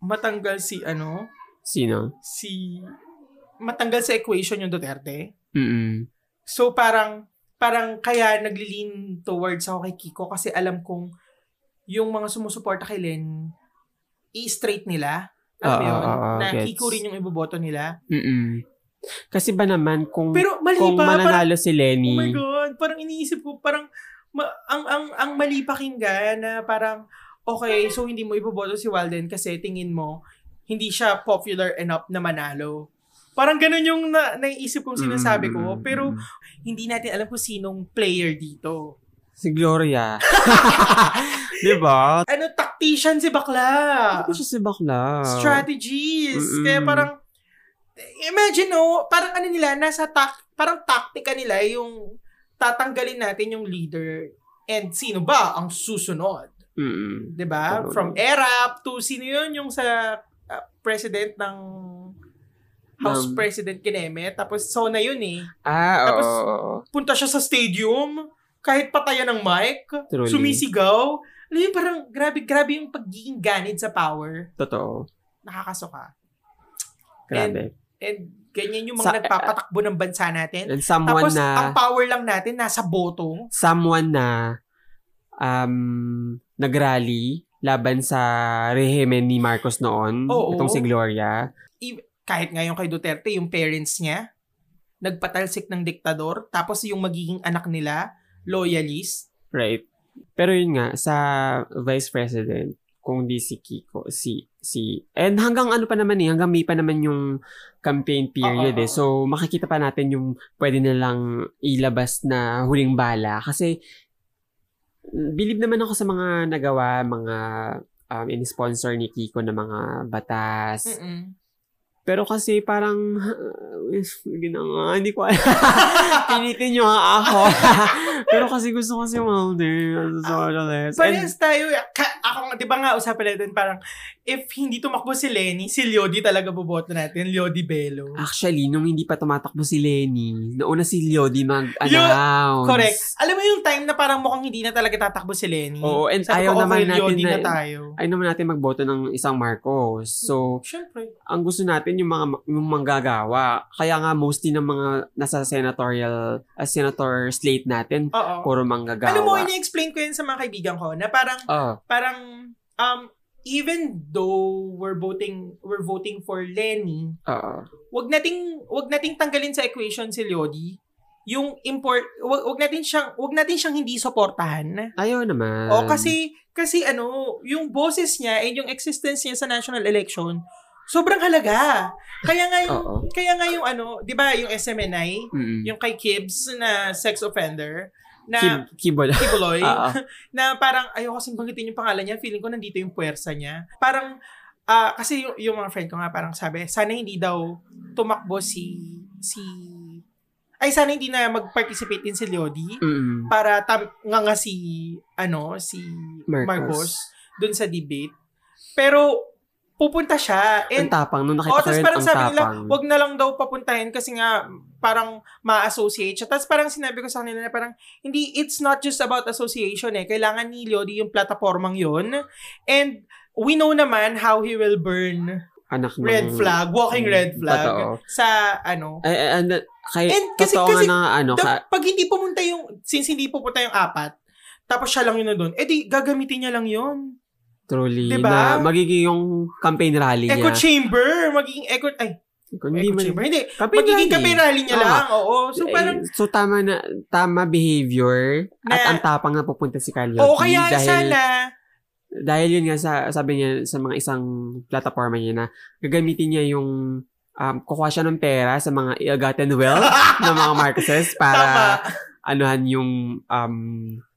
Speaker 1: matanggal si, ano,
Speaker 2: Sino?
Speaker 1: si, matanggal sa equation yung Duterte.
Speaker 2: Mm-mm.
Speaker 1: So, parang, parang kaya naglilin towards ako kay Kiko kasi alam kong yung mga sumusuporta kay Len, i-straight nila. Alam
Speaker 2: Oo,
Speaker 1: yun?
Speaker 2: oo, oo,
Speaker 1: na
Speaker 2: gets.
Speaker 1: Kiko rin yung iboboto nila.
Speaker 2: Mm-mm. Kasi ba naman, kung,
Speaker 1: Pero mali
Speaker 2: kung
Speaker 1: ba? Parang,
Speaker 2: mananalo si
Speaker 1: oh
Speaker 2: Lenny,
Speaker 1: my God, parang iniisip ko, parang, ma- ang, ang, ang mali pakinggan na parang, okay, so hindi mo iboboto si Walden kasi tingin mo, hindi siya popular enough na manalo. Parang ganun yung na, naiisip kong sinasabi ko.
Speaker 2: Mm,
Speaker 1: Pero hindi natin alam kung sinong player dito.
Speaker 2: si Gloria. Di ba?
Speaker 1: Ano, tactician si bakla.
Speaker 2: Bakit siya si bakla?
Speaker 1: Strategies.
Speaker 2: Mm-mm.
Speaker 1: Kaya parang, imagine no, parang ano nila, nasa tak, parang taktika nila yung tatanggalin natin yung leader and sino ba ang susunod?
Speaker 2: Mm.
Speaker 1: 'di ba? From ERAP to sino 'yun yung sa uh, president ng House
Speaker 2: Ng-
Speaker 1: President Kineme. Tapos so na 'yun eh.
Speaker 2: Ah,
Speaker 1: Tapos,
Speaker 2: oo, oo, oo.
Speaker 1: Punta siya sa stadium kahit patayan ng mic,
Speaker 2: Truly.
Speaker 1: sumisigaw. Alam mo yun, parang grabe grabe yung pagiging ganid sa power.
Speaker 2: Totoo.
Speaker 1: Nakakasuka.
Speaker 2: Grabe.
Speaker 1: And ganyan yung
Speaker 2: Sa-
Speaker 1: mga nagpapatakbo ng bansa natin.
Speaker 2: And someone
Speaker 1: Tapos,
Speaker 2: na,
Speaker 1: ang power lang natin nasa boto.
Speaker 2: someone na, um, nagrally laban sa rehimen ni Marcos noon,
Speaker 1: Oo.
Speaker 2: itong si Gloria.
Speaker 1: Kahit ngayon kay Duterte, yung parents niya, nagpatalsik ng diktador. Tapos yung magiging anak nila, loyalist.
Speaker 2: Right. Pero yun nga, sa vice president, kung di si Kiko, si, si, and hanggang ano pa naman eh, hanggang May pa naman yung campaign period
Speaker 1: Oo,
Speaker 2: eh. So, makikita pa natin yung pwede nilang ilabas na huling bala. Kasi, believe naman ako sa mga nagawa, mga um, in-sponsor ni Kiko na mga batas.
Speaker 1: Mm-mm.
Speaker 2: Pero kasi parang, gina hindi ko alam. Pinitin nyo nga ako. Pero kasi gusto ko si Mulder as a socialist.
Speaker 1: Parehas tayo. Ka- ako, di ba nga usapan natin parang, if hindi tumakbo si Lenny, si Liodi talaga boboto natin. Liodi Bello.
Speaker 2: actually, nung hindi pa tumatakbo si Lenny, nauna si Liodi mag-announce.
Speaker 1: Correct. Alam mo yung time na parang mukhang hindi na talaga tatakbo si Lenny.
Speaker 2: Oo, and
Speaker 1: Sabi
Speaker 2: ayaw
Speaker 1: ko,
Speaker 2: naman
Speaker 1: okay,
Speaker 2: natin na,
Speaker 1: na tayo.
Speaker 2: ayaw naman natin magboto ng isang Marcos. So,
Speaker 1: Siyempre.
Speaker 2: ang gusto natin yung mga yung manggagawa. Kaya nga mostly ng mga nasa senatorial, uh, senator slate natin,
Speaker 1: Oo.
Speaker 2: puro manggagawa.
Speaker 1: Alam mo, ini-explain ko yun sa mga kaibigan ko na parang,
Speaker 2: Oh,
Speaker 1: parang, um, even though we're voting, we're voting for Lenny,
Speaker 2: oo.
Speaker 1: wag nating, wag nating tanggalin sa equation si Liodi. Yung import, wag, wag natin siyang, wag natin siyang hindi suportahan.
Speaker 2: Ayaw naman.
Speaker 1: O kasi, kasi ano, yung boses niya and yung existence niya sa national election, sobrang halaga. Kaya nga yung, kaya nga yung ano, di ba yung SMNI,
Speaker 2: Mm-mm.
Speaker 1: yung kay Kibbs na sex offender, na
Speaker 2: Kib-.
Speaker 1: Kibuloy,
Speaker 2: Oo.
Speaker 1: na parang ayoko kasing banggitin yung pangalan niya, feeling ko nandito yung puwersa niya. Parang, ah kasi yung, yung mga friend ko nga parang sabi, sana hindi daw tumakbo si, si, ay sana hindi na mag-participate din si Liodi
Speaker 2: Mm-mm.
Speaker 1: para tam, nga nga si, ano, si
Speaker 2: Marcos.
Speaker 1: Marcos, dun sa debate. Pero, pupunta siya.
Speaker 2: Ang
Speaker 1: And,
Speaker 2: tapang. Nung nakita
Speaker 1: oh,
Speaker 2: ko yun,
Speaker 1: parang
Speaker 2: ang
Speaker 1: sabi nila, wag na lang daw papuntahin kasi nga parang ma-associate siya. Tapos parang sinabi ko sa kanila na parang, hindi, it's not just about association eh. Kailangan ni Lodi yung plataformang yon And we know naman how he will burn
Speaker 2: Anak ng...
Speaker 1: red flag, walking red flag
Speaker 2: Totoo.
Speaker 1: sa ano.
Speaker 2: Ay, ay, and, kay,
Speaker 1: And kasi- kasi
Speaker 2: na, ano, ka,
Speaker 1: Da- pag hindi pumunta yung, since hindi pupunta yung apat, tapos siya lang yun na doon, edi gagamitin niya lang yun.
Speaker 2: Truly,
Speaker 1: Diba?
Speaker 2: na magiging yung campaign rally
Speaker 1: Echo
Speaker 2: niya.
Speaker 1: chamber, magiging echo, ay,
Speaker 2: Kung
Speaker 1: echo
Speaker 2: man-
Speaker 1: chamber, hindi,
Speaker 2: campaign
Speaker 1: magiging
Speaker 2: rally
Speaker 1: niya
Speaker 2: Oo.
Speaker 1: lang, oo. So
Speaker 2: Eh,
Speaker 1: parang,
Speaker 2: so tama na, tama behavior at
Speaker 1: Na-
Speaker 2: ang tapang na pupunta si Caliotti.
Speaker 1: oo kaya
Speaker 2: dahil,
Speaker 1: sana,
Speaker 2: Dahil yun nga, sa, sabi niya sa mga isang platforma niya na gagamitin niya yung um, kukuha siya ng pera sa mga ill-gotten wealth ng mga Marcoses
Speaker 1: tama.
Speaker 2: para anuhan yung um,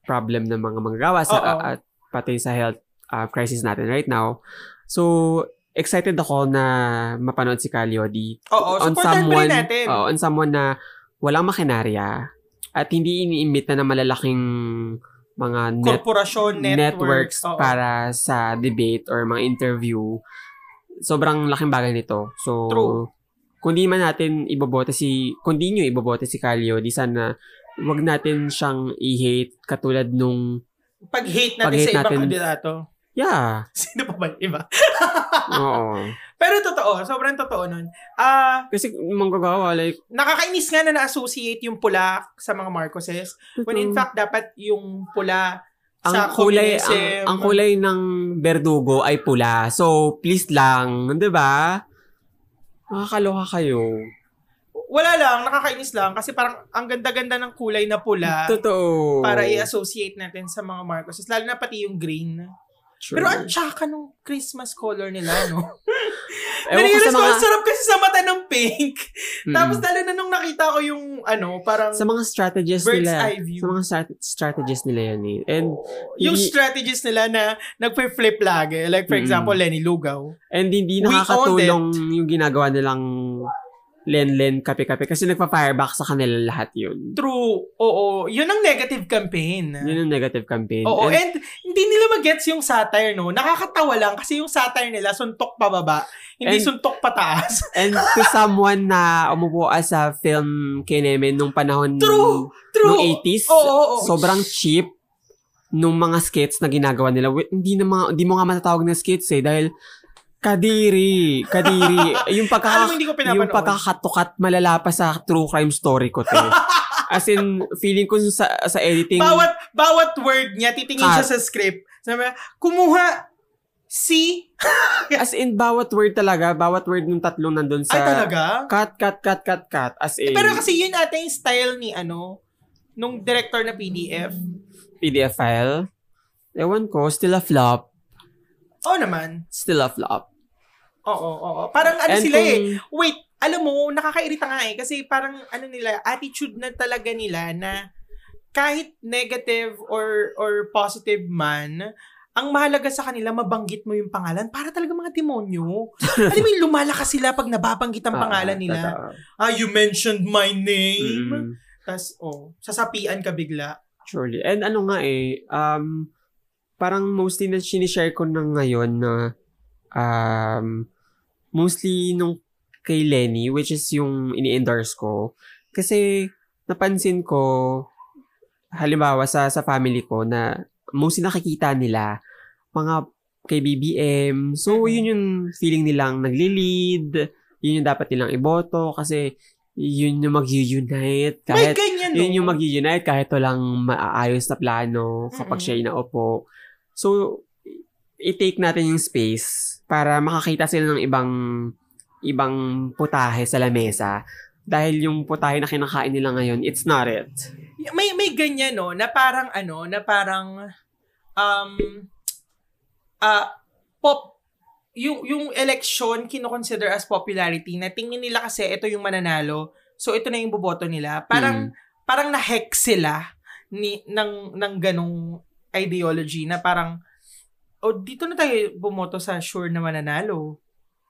Speaker 2: problem ng mga manggagawa sa, at pati sa health uh, crisis natin right now. So, excited ako na mapanood si Calyodi
Speaker 1: Oo,
Speaker 2: on
Speaker 1: supportan pa rin
Speaker 2: someone,
Speaker 1: natin.
Speaker 2: oo, on someone na walang makinarya at hindi iniimbita na malalaking mga net,
Speaker 1: Korporasyon,
Speaker 2: networks
Speaker 1: networks. oo.
Speaker 2: para sa debate or mga interview. Sobrang laking bagay nito. So,
Speaker 1: True.
Speaker 2: kung di man natin ibobote si, kung di nyo ibobote si Calio, di sana wag natin siyang i-hate katulad nung,
Speaker 1: Pag-hate natin
Speaker 2: Pag-hate
Speaker 1: sa ibang
Speaker 2: natin-
Speaker 1: kandidato.
Speaker 2: Yeah,
Speaker 1: Sino pa ba iba?
Speaker 2: oo.
Speaker 1: Pero totoo, sobrang totoo nun. Ah,
Speaker 2: Kasi manggagawa, like,
Speaker 1: nakakainis nga na na-associate yung pula sa mga Marcoses. When in fact, dapat yung pula
Speaker 2: ang
Speaker 1: sa
Speaker 2: kulay ang, ang kulay ng berdugo ay pula. So, please lang, 'di ba? Nakakaloka kayo.
Speaker 1: Wala lang, nakakainis lang. Kasi parang ang ganda-ganda ng kulay na pula
Speaker 2: Totoo.
Speaker 1: para i-associate natin sa mga Marcoses. Lalo na pati yung green.
Speaker 2: True.
Speaker 1: Pero ang tsaka nung Christmas color nila, no?
Speaker 2: Ewan ko mga,
Speaker 1: sarap kasi sa mata ng pink.
Speaker 2: Mm.
Speaker 1: Tapos lalo na nung nakita ko yung, ano, parang
Speaker 2: sa mga strategies nila. Sa mga strat- strategies nila yan eh. And,
Speaker 1: yung
Speaker 2: hindi-
Speaker 1: strategies nila na nagpe-flip lagi. Like, for
Speaker 2: Mm.
Speaker 1: example, Lenny Lugaw.
Speaker 2: and hindi nakakatulong yung ginagawa nilang len-len, kape-kape. Kasi nagpa-fireback sa kanila lahat yun.
Speaker 1: True. Oo. Yun ang negative campaign.
Speaker 2: Yun ang negative campaign.
Speaker 1: Oo.
Speaker 2: And,
Speaker 1: And, hindi nila magets yung satire, no? Nakakatawa lang kasi yung satire nila, suntok pababa. Hindi
Speaker 2: And-
Speaker 1: suntok pataas.
Speaker 2: and to someone na umupo as a film kineme nung panahon
Speaker 1: True. True.
Speaker 2: nung 80s,
Speaker 1: Oo, oo, oo.
Speaker 2: sobrang cheap nung mga skits na ginagawa nila. Hindi na mga, hindi mo nga matatawag na skits eh dahil kadiri, kadiri. yung
Speaker 1: Alam mo,
Speaker 2: pagkaka,
Speaker 1: hindi ko
Speaker 2: yung
Speaker 1: pinapanood.
Speaker 2: pagkakatukat malala pa sa true crime story ko, te. As in, feeling ko sa, sa editing,
Speaker 1: Bawat, bawat word niya, titingin siya
Speaker 2: Cut.
Speaker 1: sa script. Sabi kumuha si...
Speaker 2: as in, bawat word talaga, bawat word ng tatlong nandun sa,
Speaker 1: Ay, talaga?
Speaker 2: cut, cut, cut, cut, cut, as in,
Speaker 1: Pero kasi yun ata yung style ni ano, nung director na PDF.
Speaker 2: PDF file. Ewan ko, still a flop.
Speaker 1: Oo naman.
Speaker 2: Still a flop.
Speaker 1: Oo, oo. Parang ano
Speaker 2: And
Speaker 1: sila eh.
Speaker 2: kung-
Speaker 1: Wait, alam mo, nakakairita nga eh. Kasi parang ano nila, attitude na talaga nila na kahit negative or or positive man, ang mahalaga sa kanila, mabanggit mo yung pangalan para talaga mga demonyo. alam mo yung lumalakas sila pag nababanggit ang
Speaker 2: Ah,
Speaker 1: pangalan nila.
Speaker 2: totoo.
Speaker 1: Ah, you mentioned my name.
Speaker 2: Mm,
Speaker 1: Tapos, oh, sasapian ka bigla.
Speaker 2: surely. And ano nga eh, um, parang mostly na sinishare ko na ngayon na um, mostly nung kay Lenny, which is yung ini-endorse ko. Kasi napansin ko, halimbawa sa sa family ko na mostly nakikita nila mga kay BBM. So, yun yung feeling nilang nagli-lead. Yun yung dapat nilang iboto kasi yun yung mag-unite.
Speaker 1: May
Speaker 2: Kahit,
Speaker 1: ganyan, no?
Speaker 2: yun yung mag-unite kahit walang maaayos na plano kapag
Speaker 1: Mm-mm.
Speaker 2: siya inaupo. So, i-take natin yung space para makakita sila ng ibang ibang putahe sa lamesa. Dahil yung putahe na kinakain nila ngayon, it's not it.
Speaker 1: may may ganyan no na parang ano na parang um ah pop yung yung election kino-consider as popularity na tingin nila kasi ito yung mananalo so ito na yung boboto nila parang parang na-hack sila ni ng ng ganong ideology na parang o dito na tayo bumoto sa sure na mananalo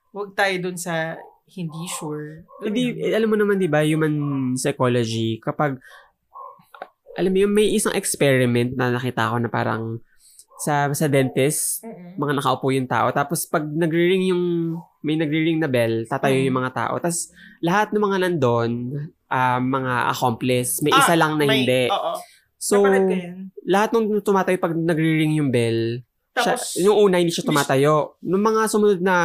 Speaker 1: Huwag tayo dun sa hindi sure. Alam mo
Speaker 2: Hindi, eh, alam mo naman, di ba, human psychology, kapag, alam mo yun, may isang experiment na nakita ko na parang sa sa dentist,
Speaker 1: Mm-mm.
Speaker 2: mga nakaupo yung tao. Tapos pag nagre-ring yung, may nagre-ring na bell, tatayo
Speaker 1: Mm.
Speaker 2: yung mga tao. Tapos lahat ng mga nandun, ah, mga accomplice, may isa
Speaker 1: Ah,
Speaker 2: lang na
Speaker 1: may-
Speaker 2: hindi.
Speaker 1: Oo.
Speaker 2: So, lahat nung tumatayo pag nagre-ring yung bell, siya,
Speaker 1: Tapos,
Speaker 2: yung una hindi siya tumatayo. Nung mga sumunod na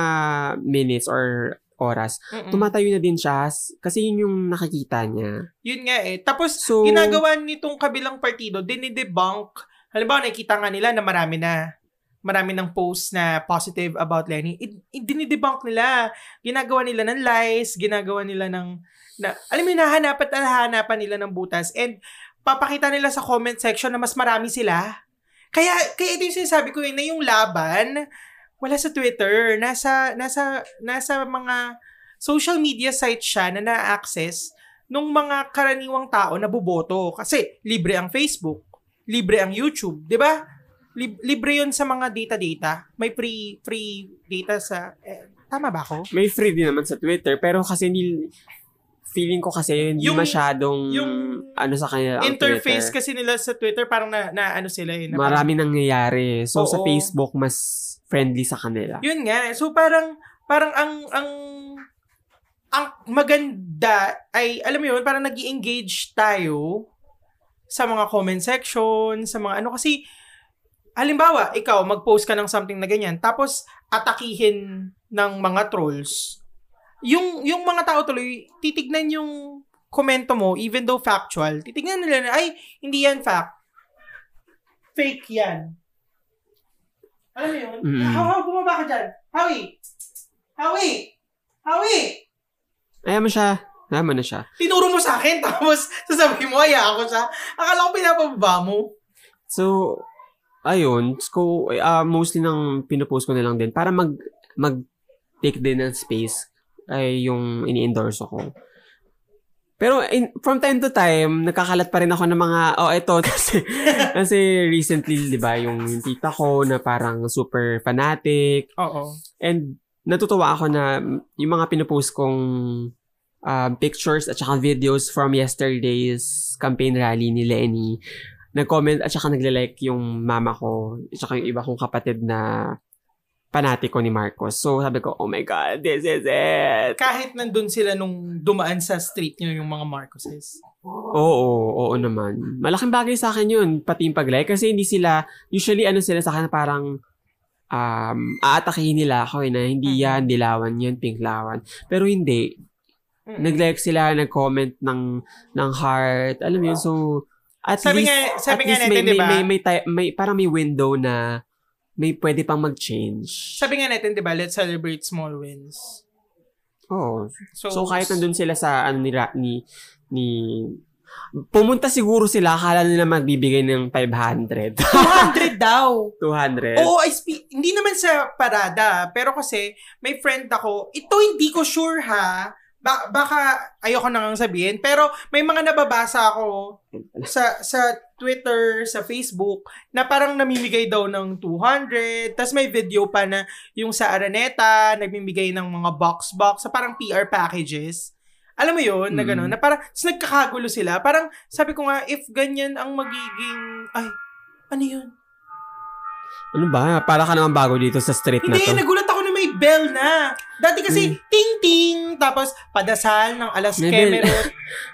Speaker 2: minutes or oras,
Speaker 1: Mm-mm.
Speaker 2: tumatayo na din siya kasi yun yung nakikita niya.
Speaker 1: Yun nga eh. Tapos,
Speaker 2: So,
Speaker 1: ginagawa nitong kabilang partido, dinidebunk. Halimbawa, nakikita nga nila na marami na marami ng posts na positive about Lenny. I, i- dinidebunk nila. Ginagawa nila ng lies, ginagawa nila ng, na, alam mo, yun, nahanapan at nahanapan nila ng butas. And, papakita nila sa comment section na mas marami sila. Kaya, kaya ito yung sinasabi ko eh, na yung laban, wala sa Twitter, nasa, nasa, nasa mga social media sites siya na na-access nung mga karaniwang tao na boboto. Kasi libre ang Facebook, libre ang YouTube, di ba? Lib- libre yun sa mga data-data. May free free data sa... Eh, tama ba ako?
Speaker 2: may free din naman sa Twitter, pero kasi hindi, feeling ko kasi hindi
Speaker 1: Yung-
Speaker 2: masyadong,
Speaker 1: yung
Speaker 2: ano sa ang
Speaker 1: Interface
Speaker 2: Twitter.
Speaker 1: kasi nila sa Twitter parang na, na ano sila eh. na parang-
Speaker 2: Maraming nangyayari. So, sa
Speaker 1: Oo.
Speaker 2: Facebook, mas friendly sa kanila.
Speaker 1: Yun nga. So parang parang ang ang ang maganda ay alam mo yun, parang nag engage tayo sa mga comment section, sa mga ano kasi halimbawa, ikaw mag-post ka ng something na ganyan tapos atakihin ng mga trolls. Yung yung mga tao tuloy titignan yung komento mo even though factual. Titignan nila na ay hindi yan fact. Fake yan. Alam mo yun?
Speaker 2: Mm.
Speaker 1: How, how, bumaba ka dyan. Howie! Howie! Howie!
Speaker 2: Ayaw mo siya. Ayaw mo na siya.
Speaker 1: Tinuro mo sa akin, tapos sasabihin mo, aya ako siya. Akala ko pinapababa mo.
Speaker 2: So, ayun. So, ah, mostly nang pinupost ko na lang din para mag, mag take din ng space ay yung ini-endorse ko. Pero in, from time to time, nakakalat pa rin ako ng mga, oh, eto, kasi, kasi recently, di ba, yung tita ko na parang super fanatic,
Speaker 1: Oo.
Speaker 2: And natutuwa ako na yung mga pinupost kong um, pictures at saka videos from yesterday's campaign rally ni Lenny. Nag-comment at saka nagle-like yung mama ko at saka yung iba kong kapatid na panatiko ni Marcos. So, sabi ko, oh my God, this is it!
Speaker 1: Kahit nandun sila nung dumaan sa street nyo yung mga Marcoses.
Speaker 2: Oo, oo naman. Malaking bagay sa akin yun, pati yung pag-like. Kasi hindi sila, usually ano sila sa akin parang um, aatakihin nila ako eh, na hindi
Speaker 1: Mm-hmm.
Speaker 2: yan, dilawan yan, pinklawan. Pero hindi. Nag-like sila, nag-comment ng, ng heart. Alam mo yun, so, at
Speaker 1: Sabi
Speaker 2: least,
Speaker 1: nga- sabi
Speaker 2: at
Speaker 1: nga
Speaker 2: least
Speaker 1: natin,
Speaker 2: may,
Speaker 1: di ba?
Speaker 2: may, may, may, may, parang may window na may pwede pang mag-change.
Speaker 1: Sabi nga natin, di ba, let's celebrate small wins.
Speaker 2: Oo.
Speaker 1: So,
Speaker 2: So, kahit nandun sila sa, ano, ni, ni, ni, pumunta siguro sila, akala nila magbibigay ng 500.
Speaker 1: 200 daw.
Speaker 2: 200.
Speaker 1: Oo, I speak, hindi naman sa parada, pero kasi may friend ako, ito hindi ko sure ha, ba- baka ayoko na nang sabihin, pero may mga nababasa ako sa sa Twitter, sa Facebook, na parang namimigay daw ng 200, tas may video pa na yung sa Araneta, nagmimigay ng mga box-box, sa parang PR packages. Alam mo yun, na
Speaker 2: Mm.
Speaker 1: gano'n, na parang, nagkakagulo sila. Parang, sabi ko nga, if ganyan ang magiging, ay, ano yun?
Speaker 2: Ano ba? Para ka naman bago dito sa street na
Speaker 1: Hindi,
Speaker 2: to.
Speaker 1: nagulat ako na may bell na. Dati kasi,
Speaker 2: Hmm.
Speaker 1: ting-ting, tapos padasal ng alas
Speaker 2: May bell.
Speaker 1: kemerot.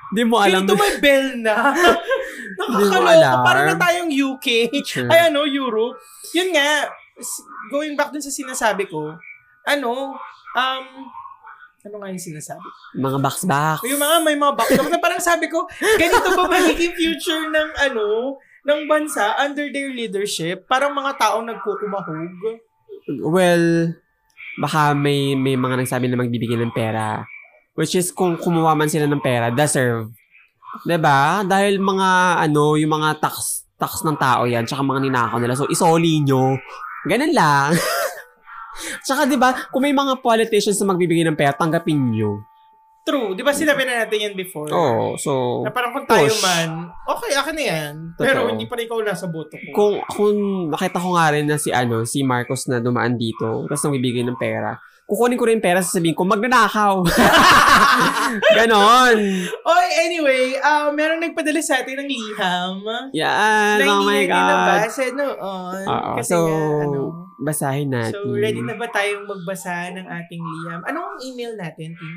Speaker 2: Hindi mo alam.
Speaker 1: Dito may bell na. Nakakaloka.
Speaker 2: alarm.
Speaker 1: Parang na tayong UK.
Speaker 2: Sure.
Speaker 1: Ay ano, Europe. Yun nga, s- going back dun sa sinasabi ko, ano, um, ano nga yung sinasabi?
Speaker 2: Mga box-box.
Speaker 1: Yung mga may mga backdrop na parang sabi ko, ganito ba magiging future ng ano, ng bansa under their leadership? Parang mga taong nagkukumahog.
Speaker 2: Well, baka may may mga nagsabi na magbibigay ng pera. Which is, kung kumuha man sila ng pera, deserve. 'Di ba? Dahil mga, ano, yung mga tax, tax ng tao yan, tsaka mga ninakaw nila. So, isoli nyo. Ganun lang. tsaka, ba kung may mga politicians na magbibigay ng pera, tanggapin nyo.
Speaker 1: True. Di ba sinabi na natin yan before?
Speaker 2: Oo, so,
Speaker 1: Na parang kung tayo
Speaker 2: Push.
Speaker 1: man, okay, akin na yan.
Speaker 2: Totoo.
Speaker 1: Pero hindi pa rin ikaw nasa boto ko.
Speaker 2: kung, kung nakita ko nga rin na si, ano, si Marcos na dumaan dito, tapos nagbibigay ng pera, kukunin ko rin pera, sasabihin ko, magnanakaw. Ganon.
Speaker 1: Oy, anyway, uh, meron nagpadala sa atin ng liham.
Speaker 2: Yan.
Speaker 1: na
Speaker 2: Oh my
Speaker 1: na
Speaker 2: God.
Speaker 1: nabasa noon.
Speaker 2: Oo.
Speaker 1: Kasi
Speaker 2: So,
Speaker 1: nga, ano.
Speaker 2: basahin natin.
Speaker 1: So, ready na ba tayong magbasa ng ating liham? Anong email natin, Tim?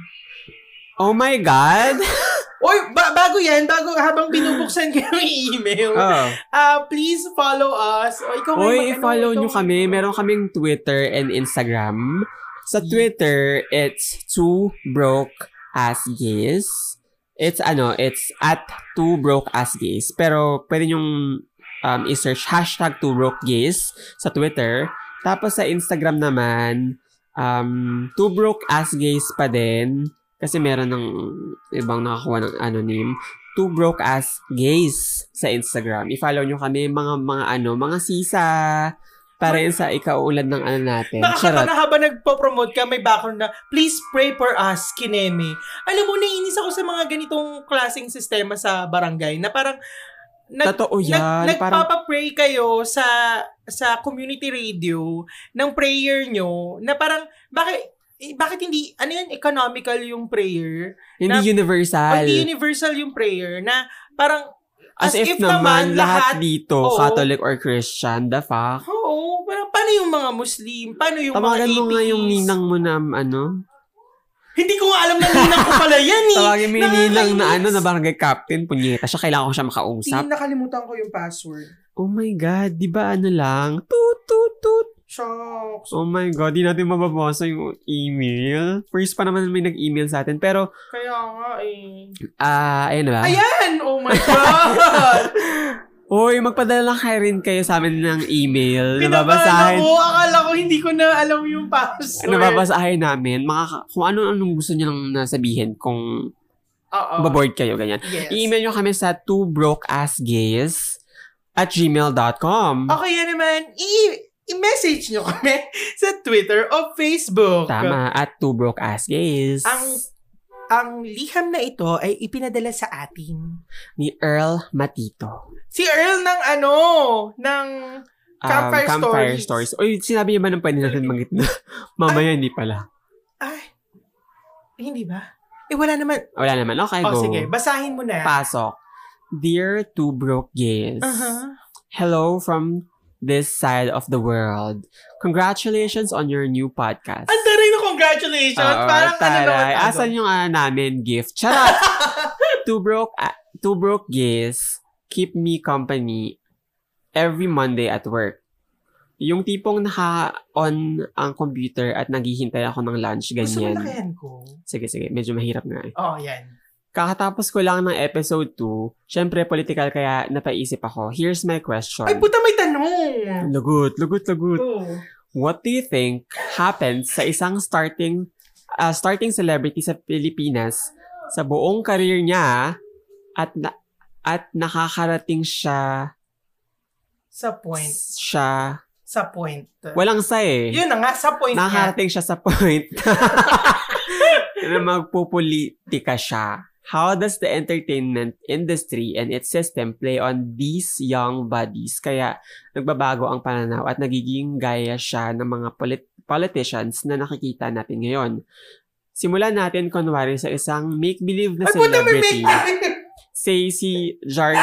Speaker 2: Oh my God.
Speaker 1: Oy, ba- bago yan, bago habang binubuksan ko yung email,
Speaker 2: oh.
Speaker 1: uh, please follow us. O, ikaw
Speaker 2: Oy,
Speaker 1: mag- ano,
Speaker 2: i-follow
Speaker 1: ikaw-
Speaker 2: nyo kami. Meron kaming Twitter and Instagram. Sa Twitter, it's two broke as gays. It's ano, it's at two broke as gays. Pero pwede nyong um, i-search hashtag two broke gays sa Twitter. Tapos sa Instagram naman, um, two broke as gays pa din. Kasi meron ng ibang nakakuha ng anonym. Two broke as gays sa Instagram. I-follow nyo kami mga mga ano, mga sisa. Para yun sa ikaulad ng ano natin.
Speaker 1: Nakakata
Speaker 2: Charot.
Speaker 1: na habang nagpo-promote ka, may background na, please pray for us, Kineme. Alam mo, naiinis ako sa mga ganitong klaseng sistema sa barangay na parang nag,
Speaker 2: Totoo yan.
Speaker 1: nag,
Speaker 2: parang,
Speaker 1: nagpapa-pray kayo sa sa community radio ng prayer nyo na parang, bakit, eh, bakit hindi, ano yan, economical yung prayer?
Speaker 2: hindi
Speaker 1: na-
Speaker 2: universal.
Speaker 1: Hindi universal yung prayer na parang,
Speaker 2: As, if, naman, lahat dito,
Speaker 1: Oo.
Speaker 2: Catholic or Christian, the fuck.
Speaker 1: Oo, parang paano yung mga Muslim? Paano yung
Speaker 2: Tawagan
Speaker 1: mga
Speaker 2: mo nga yung ninang mo na, ano,
Speaker 1: Hindi ko nga alam na ninang ko pala yan eh.
Speaker 2: tawagin mo yung ninang na, ano, na barangay captain, punyeta siya, kailangan ko siya makausap.
Speaker 1: Hindi, nakalimutan ko yung password.
Speaker 2: Oh my God, di ba ano lang? Toot, toot, toot.
Speaker 1: Shucks.
Speaker 2: Oh my God, di natin mababasa yung email. First pa naman may nag-email sa atin. Pero,
Speaker 1: Kaya nga eh.
Speaker 2: ah, ayun na ba?
Speaker 1: Ayan! Oh my God!
Speaker 2: Hoy, magpadala lang kayo rin kayo sa amin ng email. Nababasahin.
Speaker 1: ako. Akala ko hindi ko na alam yung password.
Speaker 2: Nababasahin namin. Mga, ka- kung ano-anong gusto nyo lang nasabihin. Kung
Speaker 1: Oo.
Speaker 2: baboard kayo, ganyan.
Speaker 1: Yes.
Speaker 2: I-email nyo kami sa twobrokeassgays at gmail.com.
Speaker 1: Okay yan naman. I- i-message nyo kami sa Twitter o Facebook.
Speaker 2: Tama, at twobrokeassgays.
Speaker 1: Ang ang liham na ito ay ipinadala sa atin.
Speaker 2: Ni Earl Matito.
Speaker 1: Si Earl ng ano, ng Campfire
Speaker 2: Campfire
Speaker 1: Stories.
Speaker 2: Stories. Oy, sinabi niya ba ng pwede natin mangit na? Mamaya hindi pala.
Speaker 1: Ay, hindi ba? Eh, wala naman.
Speaker 2: Wala naman. Okay,
Speaker 1: Oh,
Speaker 2: go.
Speaker 1: sige. Basahin mo na.
Speaker 2: Pasok. Dear two broke gays.
Speaker 1: Uh-huh.
Speaker 2: Hello from this side of the world. Congratulations on your new podcast.
Speaker 1: Ang taray na congratulations.
Speaker 2: Oo,
Speaker 1: Parang ano naman.
Speaker 2: taray.
Speaker 1: ano.
Speaker 2: Asan yung ano namin gift? Charot! two broke ah, two broke gays keep me company every Monday at work. Yung tipong naka-on ang computer at naghihintay ako ng lunch,
Speaker 1: Gusto mo
Speaker 2: ganyan.
Speaker 1: lakayan ko?
Speaker 2: Sige, sige. Medyo mahirap nga eh.
Speaker 1: Oh, yan.
Speaker 2: Kakatapos ko lang ng episode 2, syempre political kaya napaisip ako. Here's my question.
Speaker 1: Ay, puta, may tanong.
Speaker 2: Lagot, lagot, lagot.
Speaker 1: Oh.
Speaker 2: What do you think happens sa isang starting uh, starting celebrity sa Pilipinas sa buong career niya at na, at nakakarating siya
Speaker 1: Sa point.
Speaker 2: siya
Speaker 1: Sa point.
Speaker 2: walang sa eh.
Speaker 1: Yun na nga, sa point.
Speaker 2: Nakakarating siya sa point na magpupolitika siya. How does the entertainment industry and its system play on these young bodies? Kaya nagbabago ang pananaw at nagiging gaya siya ng mga polit- politicians na nakikita natin ngayon. Simulan natin kunwari sa isang make-believe na
Speaker 1: Ay,
Speaker 2: celebrity. Say si Jar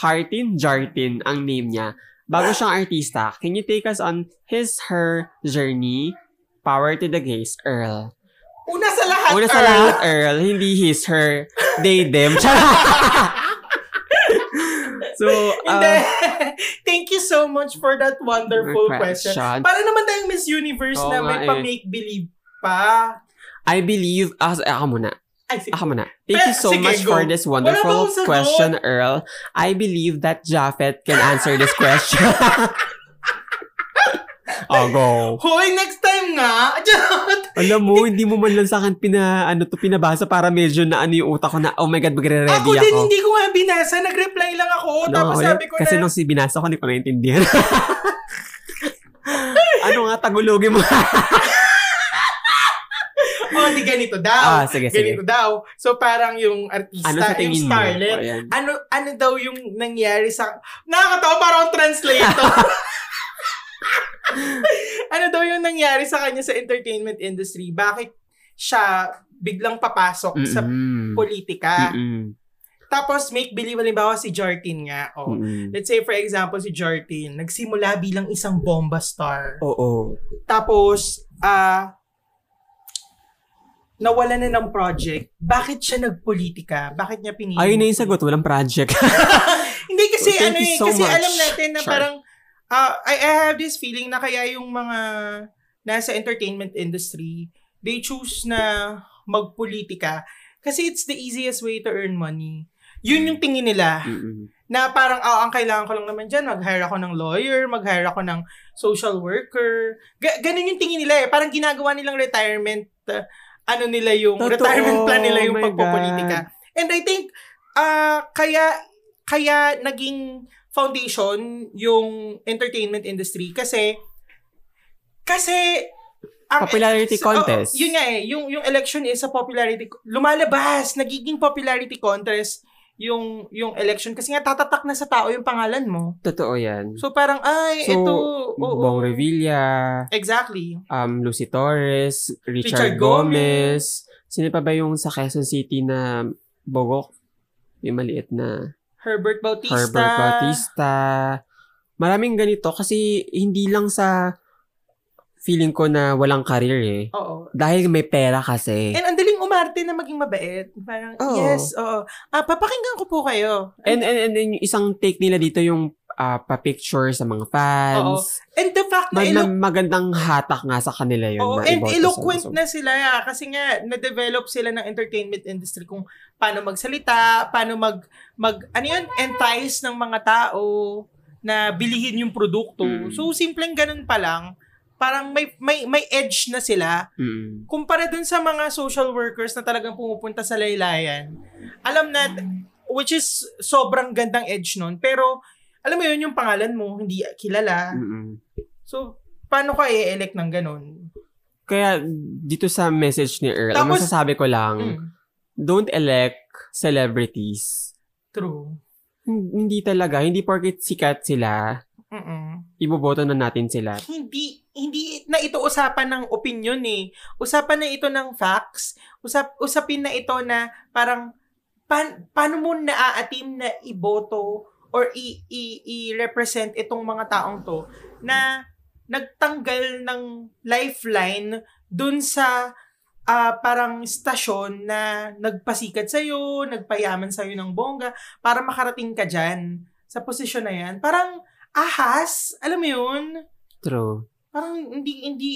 Speaker 2: Hartin Jartin ang name niya. Bago siyang artista, can you take us on his, her journey? Power to the gays, Earl.
Speaker 1: Una sa lahat,
Speaker 2: Una sa
Speaker 1: Earl.
Speaker 2: lahat, Earl, hindi his, her, they, them. so, uh,
Speaker 1: Thank you so much for that wonderful question.
Speaker 2: question.
Speaker 1: Para naman tayong Miss Universe
Speaker 2: Oo
Speaker 1: na
Speaker 2: nga
Speaker 1: may
Speaker 2: eh.
Speaker 1: pa-make-believe pa.
Speaker 2: I believe, ah, ako muna.
Speaker 1: Ay, sige.
Speaker 2: Ako muna. Thank you so
Speaker 1: Sige,
Speaker 2: much
Speaker 1: go.
Speaker 2: for this
Speaker 1: Wala ba
Speaker 2: wonderful
Speaker 1: akong sagot?
Speaker 2: question, Earl. I believe that Japheth can answer this question. oh, go.
Speaker 1: Hoy, next time nga.
Speaker 2: Alam mo, hindi mo man lang sa akin pina, ano to, pinabasa para medyo na ano yung utak ko na, oh my God, magre-ready
Speaker 1: ako
Speaker 2: ako.
Speaker 1: din, hindi ko nga binasa. Nag-reply lang ako.
Speaker 2: No,
Speaker 1: tapos sabi ko
Speaker 2: Kasi
Speaker 1: na,
Speaker 2: nung si binasa ko, hindi ko naintindihan. ano nga, tagulogin mo?
Speaker 1: oh, di ganito daw.
Speaker 2: ah, sige, sige.
Speaker 1: ganito daw. So, parang yung artista,
Speaker 2: Ano sa
Speaker 1: yung
Speaker 2: mo?
Speaker 1: starlet,
Speaker 2: Ayan.
Speaker 1: ano ano daw yung nangyari sa nakakatawa parang translator ano daw yung nangyari sa kanya sa entertainment industry bakit siya biglang papasok sa
Speaker 2: Mm-mm.
Speaker 1: politika
Speaker 2: Mm-mm.
Speaker 1: tapos make believe halimbawa si Jartin nga oh
Speaker 2: Mm-mm.
Speaker 1: let's say for example si Jartin nagsimula bilang isang bomba star
Speaker 2: Oo.
Speaker 1: tapos ah nawala na ng project bakit siya nagpolitika bakit niya pinili
Speaker 2: Ayun na yung sagot, walang project.
Speaker 1: Hindi kasi
Speaker 2: Thank
Speaker 1: ano eh,
Speaker 2: so
Speaker 1: kasi
Speaker 2: much,
Speaker 1: alam natin na
Speaker 2: Char.
Speaker 1: parang uh, I, I have this feeling na kaya yung mga nasa entertainment industry, they choose na magpolitika kasi it's the easiest way to earn money. Yun yung tingin nila. Na parang, oh, ang kailangan ko lang naman dyan, mag-hire ako ng lawyer, mag-hire ako ng social worker. Ga- ganun yung tingin nila eh. Parang ginagawa nilang retirement, uh, ano nila yung,
Speaker 2: Totoo.
Speaker 1: retirement plan nila yung
Speaker 2: Oh
Speaker 1: pagpopolitika. And I think, ah kaya, kaya naging foundation yung entertainment industry kasi, kasi, ang-
Speaker 2: Popularity
Speaker 1: so,
Speaker 2: contest.
Speaker 1: oh, yun nga eh, yung, yung election is a popularity, lumalabas, nagiging popularity contest yung yung election kasi nga tatatak na sa tao yung pangalan mo.
Speaker 2: Totoo yan.
Speaker 1: So parang ay
Speaker 2: So,
Speaker 1: ito oo.
Speaker 2: Bong Revilla,
Speaker 1: Exactly.
Speaker 2: um, Lucy Torres, Richard,
Speaker 1: Richard
Speaker 2: Gomez. Sino pa ba yung sa Quezon City na Bogok? Yung maliit na
Speaker 1: Herbert Bautista.
Speaker 2: Herbert Bautista. Maraming ganito kasi hindi lang sa feeling ko na walang career eh.
Speaker 1: Oo.
Speaker 2: Dahil may pera kasi.
Speaker 1: And ang daling umarte na maging mabait. Parang,
Speaker 2: Oo.
Speaker 1: yes, oo. Ah, papakinggan ko po kayo.
Speaker 2: And, and, and, yung isang take nila dito yung ah, pa-picture sa mga fans.
Speaker 1: And the fact na
Speaker 2: Mag-
Speaker 1: elo-
Speaker 2: ma- magandang hatak nga sa kanila yun.
Speaker 1: Oo, and eloquent na sila ah, kasi nga na-develop sila ng entertainment industry kung paano magsalita, paano mag mag ano yun, entice ng mga tao na bilihin yung produkto.
Speaker 2: Mm.
Speaker 1: So simpleng ganun pa lang, parang may may may edge na sila
Speaker 2: Mm.
Speaker 1: kumpara dun sa mga social workers na talagang pumupunta sa laylayan. Alam na which is sobrang gandang edge nun, pero alam mo yun yung pangalan mo hindi kilala.
Speaker 2: Mm-mm.
Speaker 1: So paano ka i-elect ng ganun?
Speaker 2: Kaya dito sa message ni Earl, ang
Speaker 1: Tapos-
Speaker 2: masasabi ko lang,
Speaker 1: Mm,
Speaker 2: don't elect celebrities.
Speaker 1: true.
Speaker 2: Hin- Hindi talaga. Hindi porket sikat sila,
Speaker 1: Mm-mm.
Speaker 2: Iboboto na natin sila.
Speaker 1: Hindi hindi na ito usapan ng opinion eh. Usapan na ito ng facts. Usap usapin na ito na parang pan, paano mo naaatim na iboto or i, i, i-represent itong mga taong to na nagtanggal ng lifeline dun sa ah, parang stasyon na nagpasikat sa'yo, nagpayaman sa'yo ng bongga para makarating ka dyan sa posisyon na yan. Parang ahas, alam mo yun?
Speaker 2: True.
Speaker 1: Parang hindi, hindi,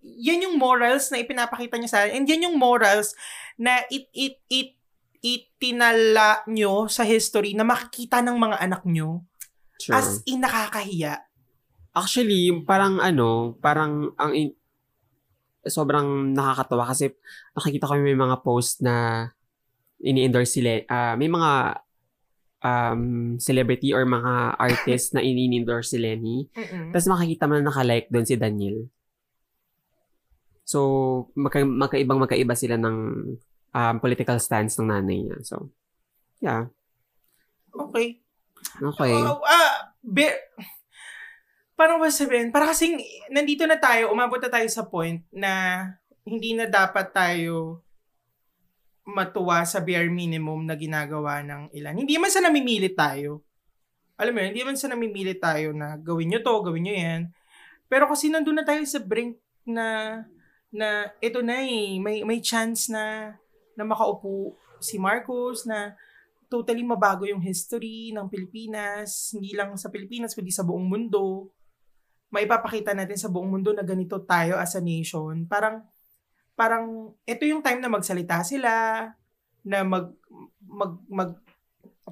Speaker 1: yan yung morals na ipinapakita niya sa akin. And yan yung morals na it, it, it, itinala nyo sa history na makikita ng mga anak nyo
Speaker 2: True.
Speaker 1: as in nakakahiya.
Speaker 2: Actually, parang ano, parang ang in- sobrang nakakatawa kasi nakikita ko may mga post na ini-endorse sila, ah, may mga um, celebrity or mga artist na ini-endorse si Lenny.
Speaker 1: Mm-mm.
Speaker 2: Tapos makikita mo na nakalike doon si Daniel. So, magka, magkaibang magkaiba sila ng um, political stance ng nanay niya. So, yeah.
Speaker 1: Okay.
Speaker 2: Okay.
Speaker 1: Oh, ah, be- parang ba sabihin, parang kasing nandito na tayo, umabot na tayo sa point na hindi na dapat tayo matuwa sa bare minimum na ginagawa ng ilan. Hindi man sa namimilit tayo. Alam mo yun, hindi man sa namimilit tayo na gawin nyo to, gawin nyo yan. Pero kasi nandun na tayo sa brink na na ito na eh, may, may chance na na makaupo si Marcos na totally mabago yung history ng Pilipinas, hindi lang sa Pilipinas, kundi sa buong mundo. Maipapakita natin sa buong mundo na ganito tayo as a nation. Parang, parang, ito yung time na magsalita sila, na mag, mag, mag,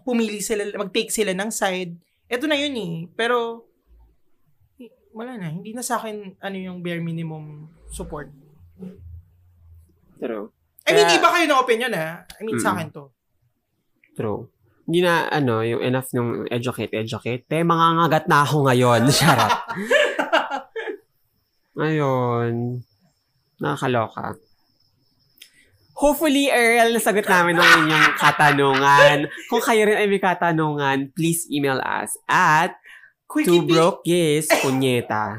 Speaker 1: pumili sila, mag-take sila ng side. Ito na yun eh. Pero, wala na. Hindi na sa akin, ano yung bare minimum support.
Speaker 2: True.
Speaker 1: I mean, iba kayo ng opinion ha. I mean, sa
Speaker 2: Mm.
Speaker 1: akin to.
Speaker 2: True. Hindi na, ano, yung enough nung educate, educate. Te, mangangagat na ako ngayon. Charot. Ayun. Nakakaloka. Hopefully, Earl, nasagot namin ang inyong katanungan. Kung kayo rin ay may katanungan, please email us at
Speaker 1: Quickie
Speaker 2: Two
Speaker 1: Bee-
Speaker 2: broke gays, punyeta.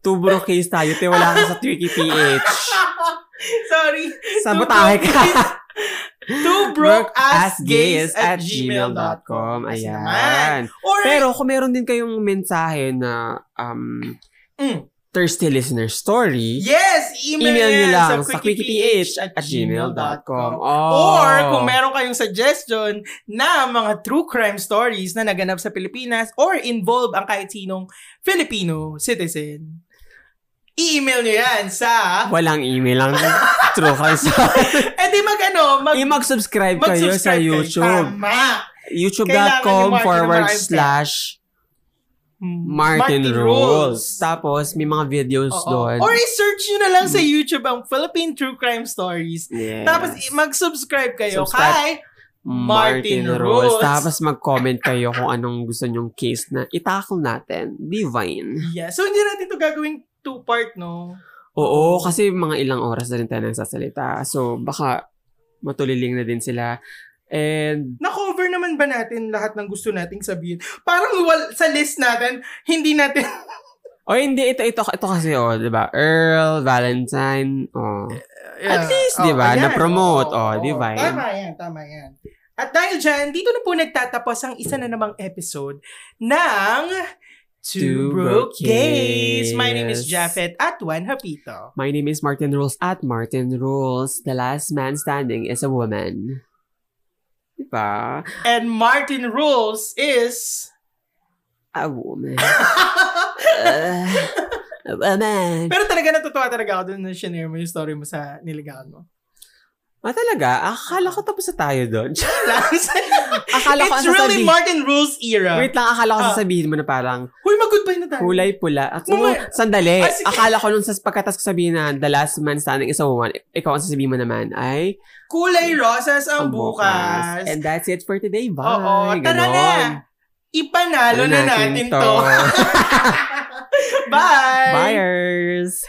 Speaker 2: Two broke gays tayo, te wala ka sa Twiki PH.
Speaker 1: Sorry.
Speaker 2: Sabotahe ka.
Speaker 1: Two broke ass gays
Speaker 2: at
Speaker 1: at
Speaker 2: gmail.com. Ayan.
Speaker 1: Or,
Speaker 2: Pero kung meron din kayong mensahe na um,
Speaker 1: Mm.
Speaker 2: thirsty listener story,
Speaker 1: yes, email,
Speaker 2: email nyo lang
Speaker 1: sa quickieph
Speaker 2: quickieph at gmail.com. Oh.
Speaker 1: Or kung meron kayong suggestion na mga true crime stories na naganap sa Pilipinas or involve ang kahit sinong Filipino citizen, i-email nyo yan sa...
Speaker 2: Walang email lang. True crime story.
Speaker 1: Eh di mag ano, mag,
Speaker 2: Eh, mag-subscribe kayo sa
Speaker 1: mag-subscribe kayo.
Speaker 2: YouTube.
Speaker 1: Tama.
Speaker 2: Youtube.com
Speaker 1: Martin
Speaker 2: forward slash Martin, Rules. Tapos, may mga videos
Speaker 1: Oo.
Speaker 2: doon.
Speaker 1: Or i-search nyo na lang sa YouTube ang Philippine True Crime Stories.
Speaker 2: Yes.
Speaker 1: Tapos mag-subscribe kayo
Speaker 2: Subscribe.
Speaker 1: kay Martin Rules.
Speaker 2: Tapos mag-comment kayo kung anong gusto nyong case na itakol natin. Divine.
Speaker 1: Yeah. So hindi natin to gagawing two-part, no?
Speaker 2: Oo, kasi mga ilang oras na rin tayo nagsasalita. So, baka matuliling na din sila. And,
Speaker 1: Na-cover naman ba natin lahat ng gusto nating sabihin? Parang wal, sa list natin, hindi natin...
Speaker 2: o hindi, ito, ito, ito kasi, oh, di ba? Earl, Valentine, oh. At least, di ba? Na-promote,
Speaker 1: Oo,
Speaker 2: oh,
Speaker 1: oo.
Speaker 2: di ba?
Speaker 1: Tama yan, tama yan. At dahil dyan, dito na po nagtatapos ang isa na namang episode ng Two Broke Gays. My name is. Jafet at Juan Hapito.
Speaker 2: My name is Martin Rules at Martin Rules. The last man standing is a woman. Diba?
Speaker 1: And Martin Rules is...
Speaker 2: A woman. Uh, a woman.
Speaker 1: Pero talaga natutuwa talaga ako dun na mo yung story mo sa niligawan mo.
Speaker 2: Ah, talaga? Akala ko tapos na tayo doon. Akala ko
Speaker 1: It's
Speaker 2: ang
Speaker 1: really
Speaker 2: sasabihin-
Speaker 1: Martin Rules era.
Speaker 2: Wait lang, akala ko
Speaker 1: Ah.
Speaker 2: sasabihin mo na parang
Speaker 1: Huy, mag-goodbye na tayo.
Speaker 2: kulay pula. At
Speaker 1: Mamaya-
Speaker 2: oh, sandali.
Speaker 1: Ah, sige.
Speaker 2: akala ko nung sa pagkatas ko sabihin na the last man standing is a woman, ikaw ang sasabihin mo naman ay
Speaker 1: Kulay rosas ang bukas.
Speaker 2: And that's it for today. Bye.
Speaker 1: Oo, tara
Speaker 2: Ganon.
Speaker 1: na. Ipanalo
Speaker 2: Ano
Speaker 1: na natin to. Bye!
Speaker 2: Buyers!